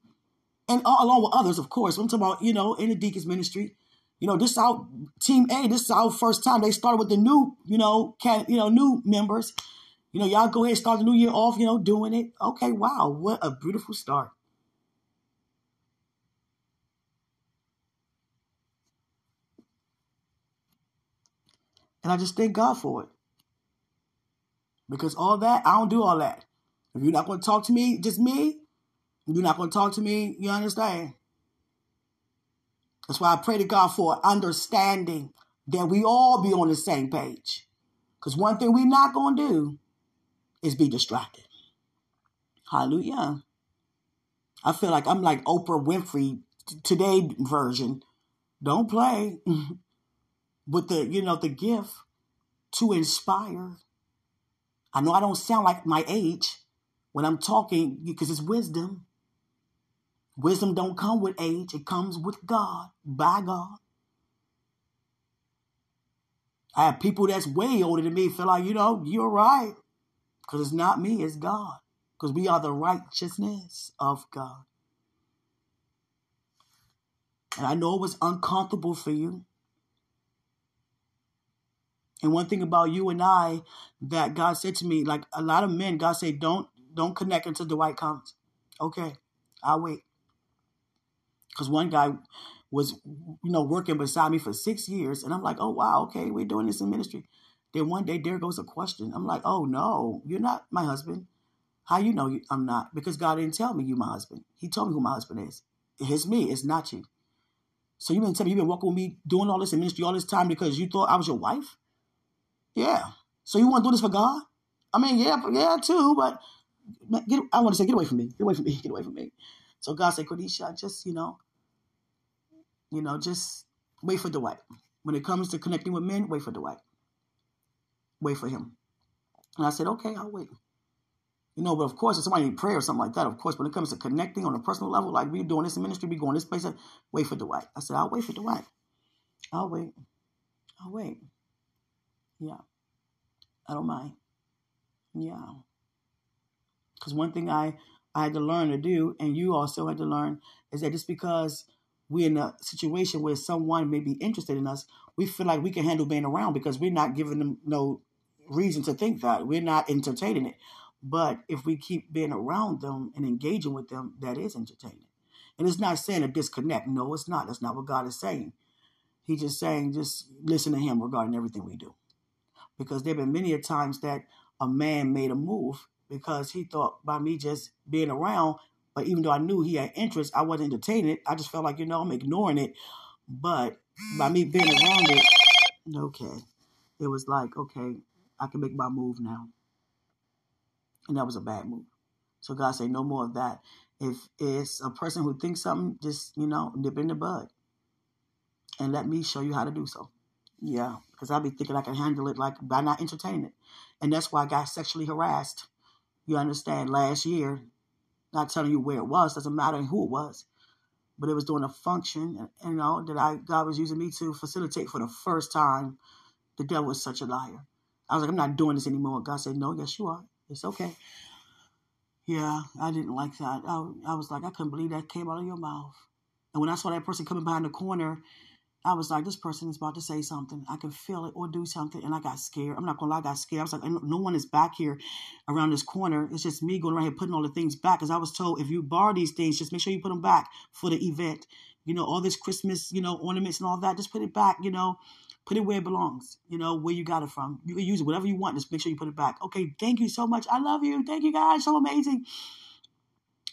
And along with others, of course. I'm talking about, you know, in the deacons ministry. You know, this is our team A, this is our first time. They started with the new, you know, can you know, new members. You know, y'all go ahead start the new year off, you know, doing it. Okay, wow, what a beautiful start. And I just thank God for it. Because all that, I don't do all that. If you're not going to talk to me, just me, you're not going to talk to me, you understand? That's why I pray to God for understanding that we all be on the same page. Because one thing we're not going to do is be distracted. Hallelujah. I feel like I'm like Oprah Winfrey today version. Don't play [LAUGHS] with the, you know, the gift to inspire. I know I don't sound like my age when I'm talking because it's wisdom. Wisdom don't come with age, it comes with God, by God. I have people that's way older than me feel like, you know, you're right. Because it's not me, it's God. Because we are the righteousness of God. And I know it was uncomfortable for you. And one thing about you and I that God said to me, like a lot of men, God said, don't don't connect until Dwight comes. Okay, I'll wait. Because one guy was, you know, working beside me for six years, and I'm like, oh wow, okay, we're doing this in ministry. Then one day there goes a question. I'm like, oh no, you're not my husband. How you know I'm not? Because God didn't tell me you my husband. He told me who my husband is. It's me. It's not you. So you been telling me you've been walking with me doing all this in ministry all this time because you thought I was your wife? Yeah. So you want to do this for God? I mean, yeah, yeah, too, but get, I want to say, get away from me. Get away from me. [LAUGHS] Get away from me. So God said, Quenisha, just, you know, you know, just wait for Dwight. When it comes to connecting with men, wait for Dwight. Wait for him. And I said, okay, I'll wait. You know, but of course, if somebody need prayer or something like that, of course, when it comes to connecting on a personal level, like we doing this in ministry, we going this place, wait for Dwight. I said, I'll wait for Dwight. I'll wait. I'll wait. Yeah. I don't mind. Yeah. Because one thing I, I had to learn to do, and you also had to learn, is that just because we're in a situation where someone may be interested in us, we feel like we can handle being around because we're not giving them no reason to think that. We're not entertaining it. But if we keep being around them and engaging with them, that is entertaining. And it's not saying a disconnect. No, it's not. That's not what God is saying. He's just saying, just listen to Him regarding everything we do. Because there have been many a times that a man made a move because he thought by me just being around, but even though I knew he had interest, I wasn't entertaining it. I just felt like, you know, I'm ignoring it. But by me being around it, okay, it was like, okay, I can make my move now. And that was a bad move. So God said, no more of that. If it's a person who thinks something, just, you know, nip in the bud. And let me show you how to do so. Yeah, because I'll be thinking I can handle it like by not entertaining it. And that's why I got sexually harassed. You understand, last year, not telling you where it was, doesn't matter who it was. But it was doing a function, and you know, that I God was using me to facilitate for the first time. The devil is such a liar. I was like, I'm not doing this anymore. God said, No, yes, you are. It's okay. Yeah, I didn't like that. I, I was like, I couldn't believe that came out of your mouth. And when I saw that person coming behind the corner, I was like, this person is about to say something. I can feel it or do something. And I got scared. I'm not going to lie, I got scared. I was like, no one is back here around this corner. It's just me going around here putting all the things back. Because I was told if you borrow these things, just make sure you put them back for the event. You know, all this Christmas, you know, ornaments and all that, just put it back, you know, put it where it belongs, you know, where you got it from. You can use it, whatever you want, just make sure you put it back. Okay, thank you so much. I love you. Thank you guys. So amazing.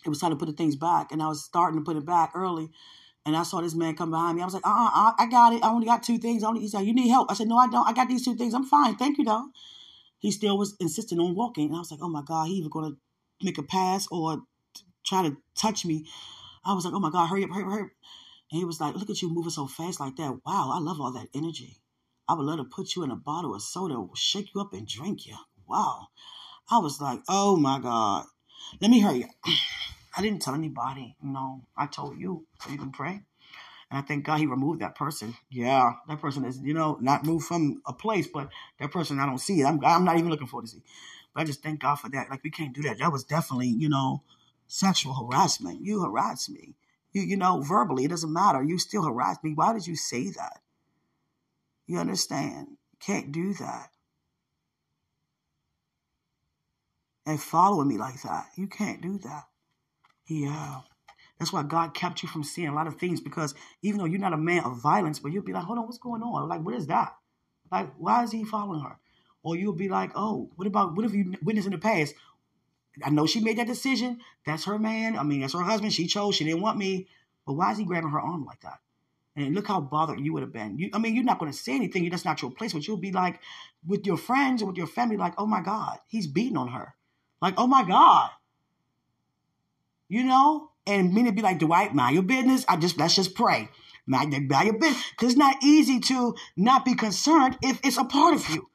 It was time to put the things back. And I was starting to put it back early. And I saw this man come behind me. I was like, uh uh-uh, I got it. I only got two things. I only, he said, You need help. I said, No, I don't. I got these two things. I'm fine. Thank you, though. He still was insisting on walking. And I was like, Oh my God, he either going to make a pass or try to touch me. I was like, Oh my God, hurry up, hurry up, hurry up. And he was like, Look at you moving so fast like that. Wow, I love all that energy. I would love to put you in a bottle of soda, shake you up and drink you. Wow. I was like, Oh my God. Let me hurry up. I didn't tell anybody. No, I told you so you can pray. And I thank God he removed that person. Yeah, that person is, you know, not moved from a place, but that person I don't see it. I'm, I'm not even looking forward to see. But I just thank God for that. Like we can't do that. That was definitely, you know, sexual harassment. You harassed me. You, you know, verbally, it doesn't matter. You still harassed me. Why did you say that? You understand? Can't do that. And following me like that. You can't do that. Yeah. Uh, that's why God kept you from seeing a lot of things because even though you're not a man of violence, but you'll be like, hold on, what's going on? Like, what is that? Like, why is he following her? Or you'll be like, oh, what about, what if you witnessed in the past? I know she made that decision. That's her man. I mean, that's her husband. She chose. She didn't want me. But why is he grabbing her arm like that? And look how bothered you would have been. You, I mean, you're not going to say anything. That's not your place. But you'll be like, with your friends or with your family, like, oh my God, he's beating on her. Like, oh my God. You know? And many be like, Dwight, mind your business. I just, let's just pray. Mind, your business. Because it's not easy to not be concerned if it's a part of you.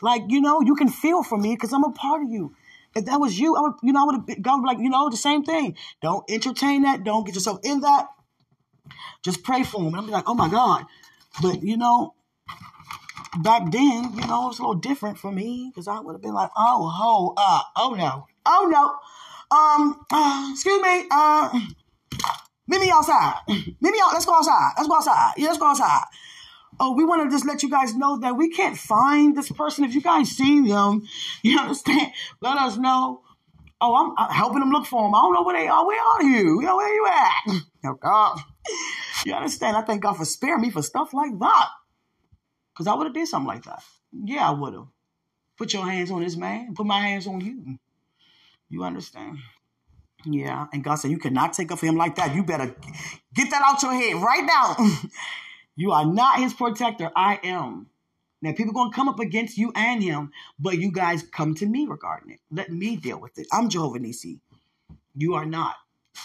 Like, you know, you can feel for me because I'm a part of you. If that was you, I would, you know, I would have gone like, you know, the same thing. Don't entertain that. Don't get yourself in that. Just pray for him. And I'm like, oh my God. But, you know, back then, you know, it was a little different for me because I would have been like, oh, ho, uh, oh no, oh no. Um, uh, excuse me, uh, meet me outside. Meet me out. Let's go outside. Let's go outside. Yeah, let's go outside. Oh, we want to just let you guys know that we can't find this person. If you guys see them, [LAUGHS] you understand? Let us know. Oh, I'm, I'm helping them look for them. I don't know where they are. Where are you? You know, where you at? [LAUGHS] Oh, God. You understand? I thank God for sparing me for stuff like that. Because I would have did something like that. Yeah, I would have. Put your hands on this man. Put my hands on you. You understand? Yeah. And God said, You cannot take up for him like that. You better get that out your head right now. [LAUGHS] you are not his protector. I am. Now, people going to come up against you and him, but you guys come to me regarding it. Let me deal with it. I'm Jehovah Nissi. You are not.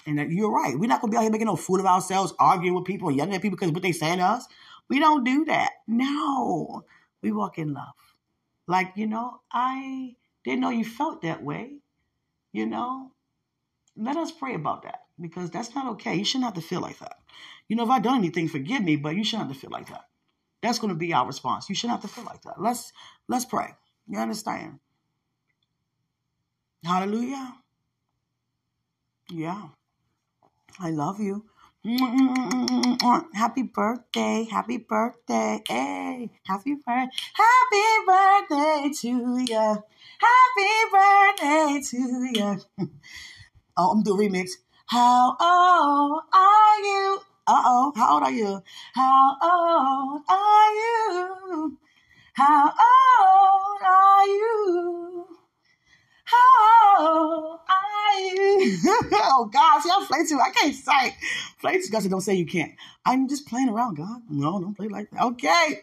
And you're right. We're not going to be out here making no fool of ourselves, arguing with people, yelling at people because what they saying to us. We don't do that. No, we walk in love. Like, you know, I didn't know you felt that way. You know, let us pray about that because that's not okay. You shouldn't have to feel like that. You know, if I've done anything, forgive me, but you shouldn't have to feel like that. That's going to be our response. You shouldn't have to feel like that. Let's let's pray. You understand? Hallelujah. Yeah. I love you. Happy birthday, happy birthday, hey, happy birthday, happy birthday to you, happy birthday to you. [LAUGHS] oh, I'm doing remix. How old are you? Uh oh, how old are you? How old are you? How old are you? How old are you? [LAUGHS] oh God, see, I'm playing too. I can't say. Play too. Said, don't say you can't. I'm just playing around, God. No, don't play like that. Okay.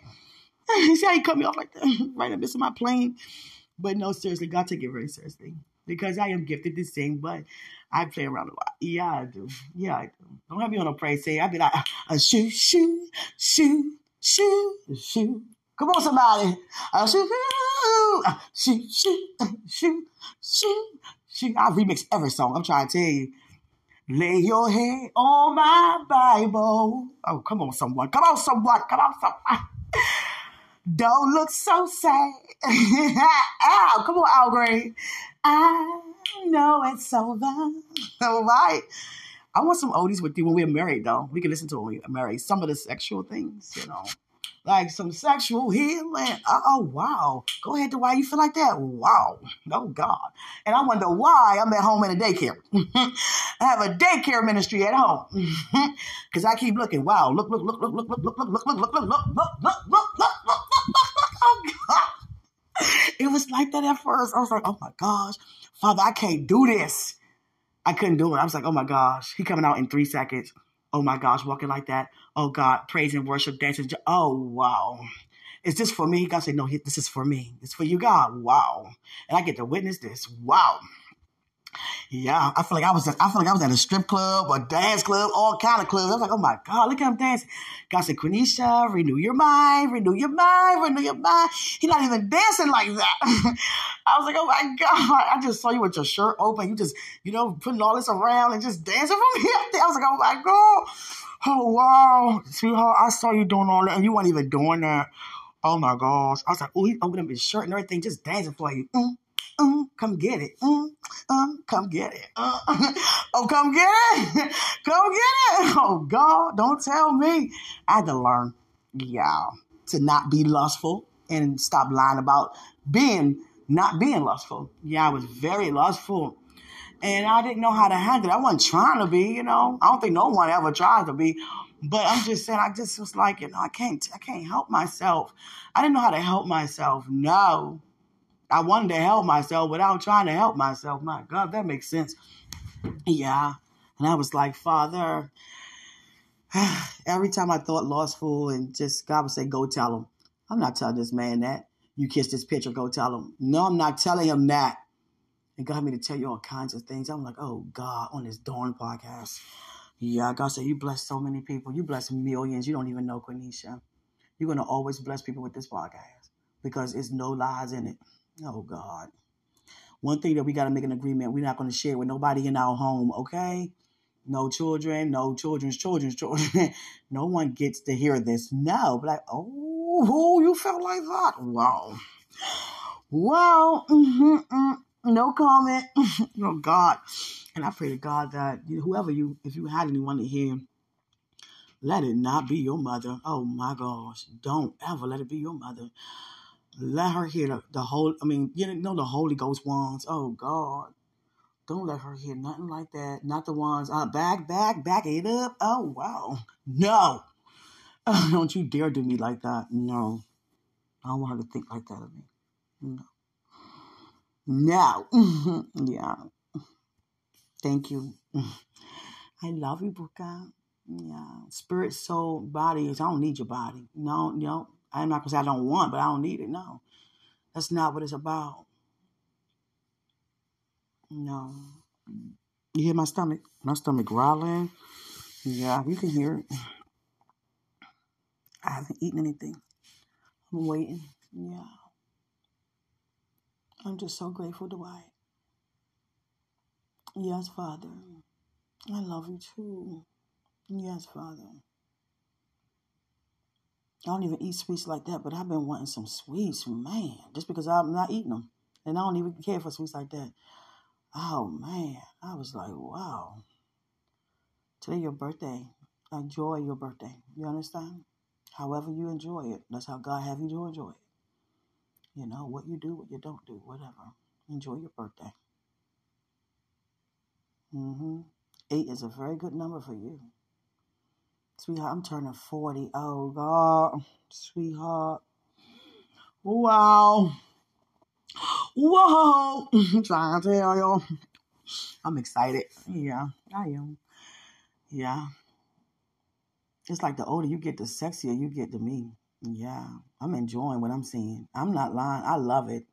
[LAUGHS] see how you cut me off like that? right in the midst of my plane. But no, seriously, God take it very seriously. Because I am gifted to sing, but I play around a lot. Yeah, I do. Yeah, I do. Don't have me on a praise say. I be like, a shoo, shoo, shoo, shoo, shoo. Come on, somebody. Uh, shoo, shoo, uh, uh, shoo, shoo, shoo, shoo. I remix every song. I'm trying to tell you. Lay your head on my Bible. Oh, come on, someone. Come on, someone. Come on, someone. [LAUGHS] Don't look so sad. Ow, come on, Al Green. I know it's over. All right. I want some oldies with you when we're married, though. We can listen to when we're married. Some of the sexual things, you know like some sexual healing. Uh oh, wow. Go ahead to why you feel like that. Wow. Oh, God. And I wonder why I'm at home in a daycare. I have a daycare ministry at home. Because I keep looking. Wow. Look, look, look, look, look, look, look, look, look, look, look, look, look, look, look, look, look. Oh, God. It was like that at first. I was like, oh, my gosh. Father, I can't do this. I couldn't do it. I was like, oh, my gosh. He coming out in three seconds. Oh, my gosh. Walking like that oh God, praise and worship, dancing. Oh, wow. Is this for me? God said, no, this is for me. It's for you, God. Wow. And I get to witness this. Wow. Yeah, I feel like I was. I feel like I was at a strip club or dance club, all kind of clubs. I was like, oh my god, look at him dancing. God said, Quenisha, renew your mind, renew your mind, renew your mind. He's not even dancing like that. [LAUGHS] I was like, oh my god, I just saw you with your shirt open. You just, you know, putting all this around and just dancing from [LAUGHS] here. I was like, oh my god. Oh wow, sweetheart, I saw you doing all that, and you weren't even doing that. Oh my gosh, I was like, oh, he's opening up his shirt and everything, just dancing for you. Mm, mm, come get it. Mm, mm, come get it. Uh, oh, come get it. [LAUGHS] come get it. Oh God, don't tell me. I had to learn, y'all, to not be lustful and stop lying about being not being lustful. Yeah, I was very lustful and I didn't know how to handle it. I wasn't trying to be, you know. I don't think no one ever tried to be, but I'm just saying. I just was like, you know, I can't, I can't help myself. I didn't know how to help myself. No, I wanted to help myself without trying to help myself. My God, that makes sense. Yeah, and I was like, Father. [SIGHS] Every time I thought lustful, and just God would say, "Go tell him." I'm not telling this man that you kissed this picture. Go tell him. No, I'm not telling him that. And God me to tell you all kinds of things. I'm like, oh God, on this darn podcast. Yeah, God said, you bless so many people. You bless millions. You don't even know, Quenisha. You're going to always bless people with this podcast because it's no lies in it. Oh, God. One thing that we got to make an agreement we're not going to share with nobody in our home, okay? No children, no children's children's children. [LAUGHS] no one gets to hear this. No, but like, oh, you felt like that? Wow. Wow. Mm-hmm, mm, no comment. [LAUGHS] oh, God. And I pray to God that whoever you, if you had anyone to hear, let it not be your mother. Oh my gosh. Don't ever let it be your mother. Let her hear the, the whole, I mean, you know, the Holy Ghost ones. Oh God. Don't let her hear nothing like that. Not the ones, uh, back, back, back it up. Oh, wow. No. [LAUGHS] don't you dare do me like that. No. I don't want her to think like that of me. No. No. [LAUGHS] yeah. Thank you. [LAUGHS] I love you, Buka. Yeah. Spirit, soul, body I don't need your body. No, know, I'm not gonna say I don't want, but I don't need it. No. That's not what it's about. No. You hear my stomach? My stomach growling. Yeah, you can hear it. I haven't eaten anything. I'm waiting. Yeah. I'm just so grateful to Wyatt. Yes, Father. I love you too. Yes, Father. I don't even eat sweets like that, but I've been wanting some sweets, man, just because I'm not eating them. And I don't even care for sweets like that. Oh, man. I was like, wow. Today, your birthday. Enjoy your birthday. You understand? However you enjoy it, that's how God have you to enjoy it. You know, what you do, what you don't do, whatever. Enjoy your birthday. Mm-hmm. Eight is a very good number for you. Sweetheart, I'm turning 40. Oh, God. Sweetheart. Wow. Whoa. I'm [LAUGHS] trying to tell y'all. I'm excited. Yeah, I am. Yeah. It's like the older you get, the sexier you get to me. Yeah. I'm enjoying what I'm seeing. I'm not lying. I love it.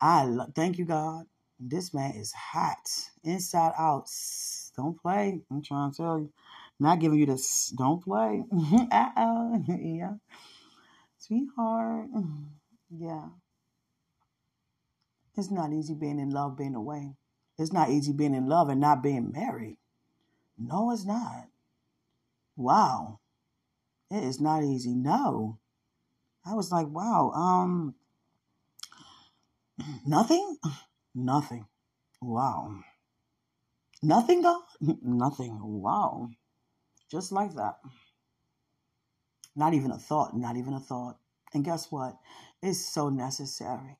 I lo- thank you, God. This man is hot. Inside out. Don't play. I'm trying to tell you. Not giving you this. Don't play. [LAUGHS] uh-oh. [LAUGHS] yeah. Sweetheart. [SIGHS] Yeah. It's not easy being in love, being away. It's not easy being in love and not being married. No, it's not. Wow. It is not easy. No. I was like, wow, um, [CLEARS THROAT] nothing? [CLEARS THROAT] Nothing. Wow. Nothing, God? [LAUGHS] Nothing. Wow. Just like that. Not even a thought. Not even a thought. And guess what? It's so necessary.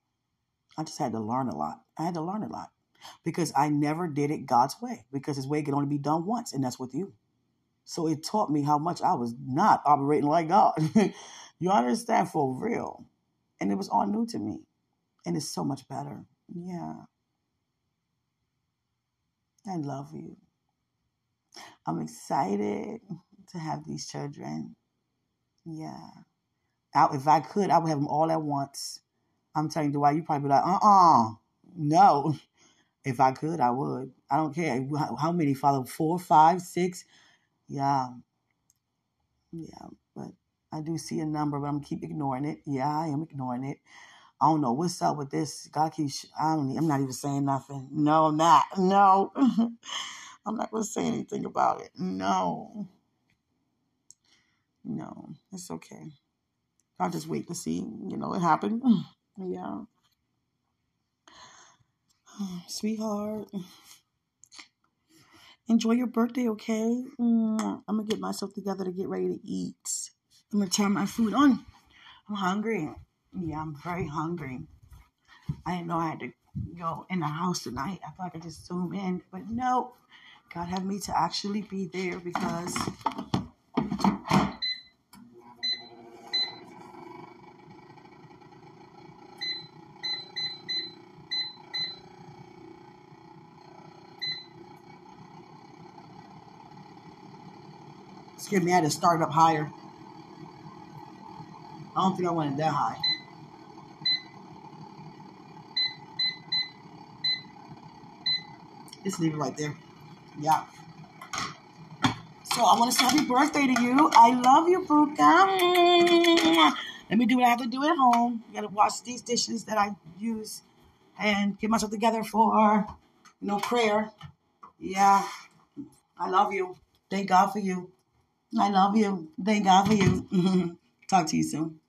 I just had to learn a lot. I had to learn a lot because I never did it God's way because His way can only be done once, and that's with you. So it taught me how much I was not operating like God. [LAUGHS] you understand for real. And it was all new to me. And it's so much better. Yeah. I love you. I'm excited to have these children. Yeah. I, if I could, I would have them all at once. I'm telling you, why you probably be like, uh uh no. [LAUGHS] If I could, I would. I don't care. How many follow? Four, five, six? Yeah. Yeah. But I do see a number, but I'm keep ignoring it. Yeah, I am ignoring it. I don't know what's up with this. God keeps. I don't. I'm not even saying nothing. No, I'm not. No, [LAUGHS] I'm not gonna say anything about it. No, no, it's okay. I'll just wait to see. You know, it happened. [SIGHS] Yeah, [SIGHS] sweetheart. Enjoy your birthday, okay? I'm gonna get myself together to get ready to eat. I'm gonna turn my food on. I'm hungry. Yeah, I'm very hungry. I didn't know I had to go in the house tonight. I thought I could just zoom in, but no. God had me to actually be there because scared me. I had to start up higher. I don't think I went that high. Just leave it right there. Yeah. So I want to say happy birthday to you. I love you, Puka. Let me do what I have to do at home. I gotta wash these dishes that I use and get myself together for you know prayer. Yeah. I love you. Thank God for you. I love you. Thank God for you. [LAUGHS] Talk to you soon.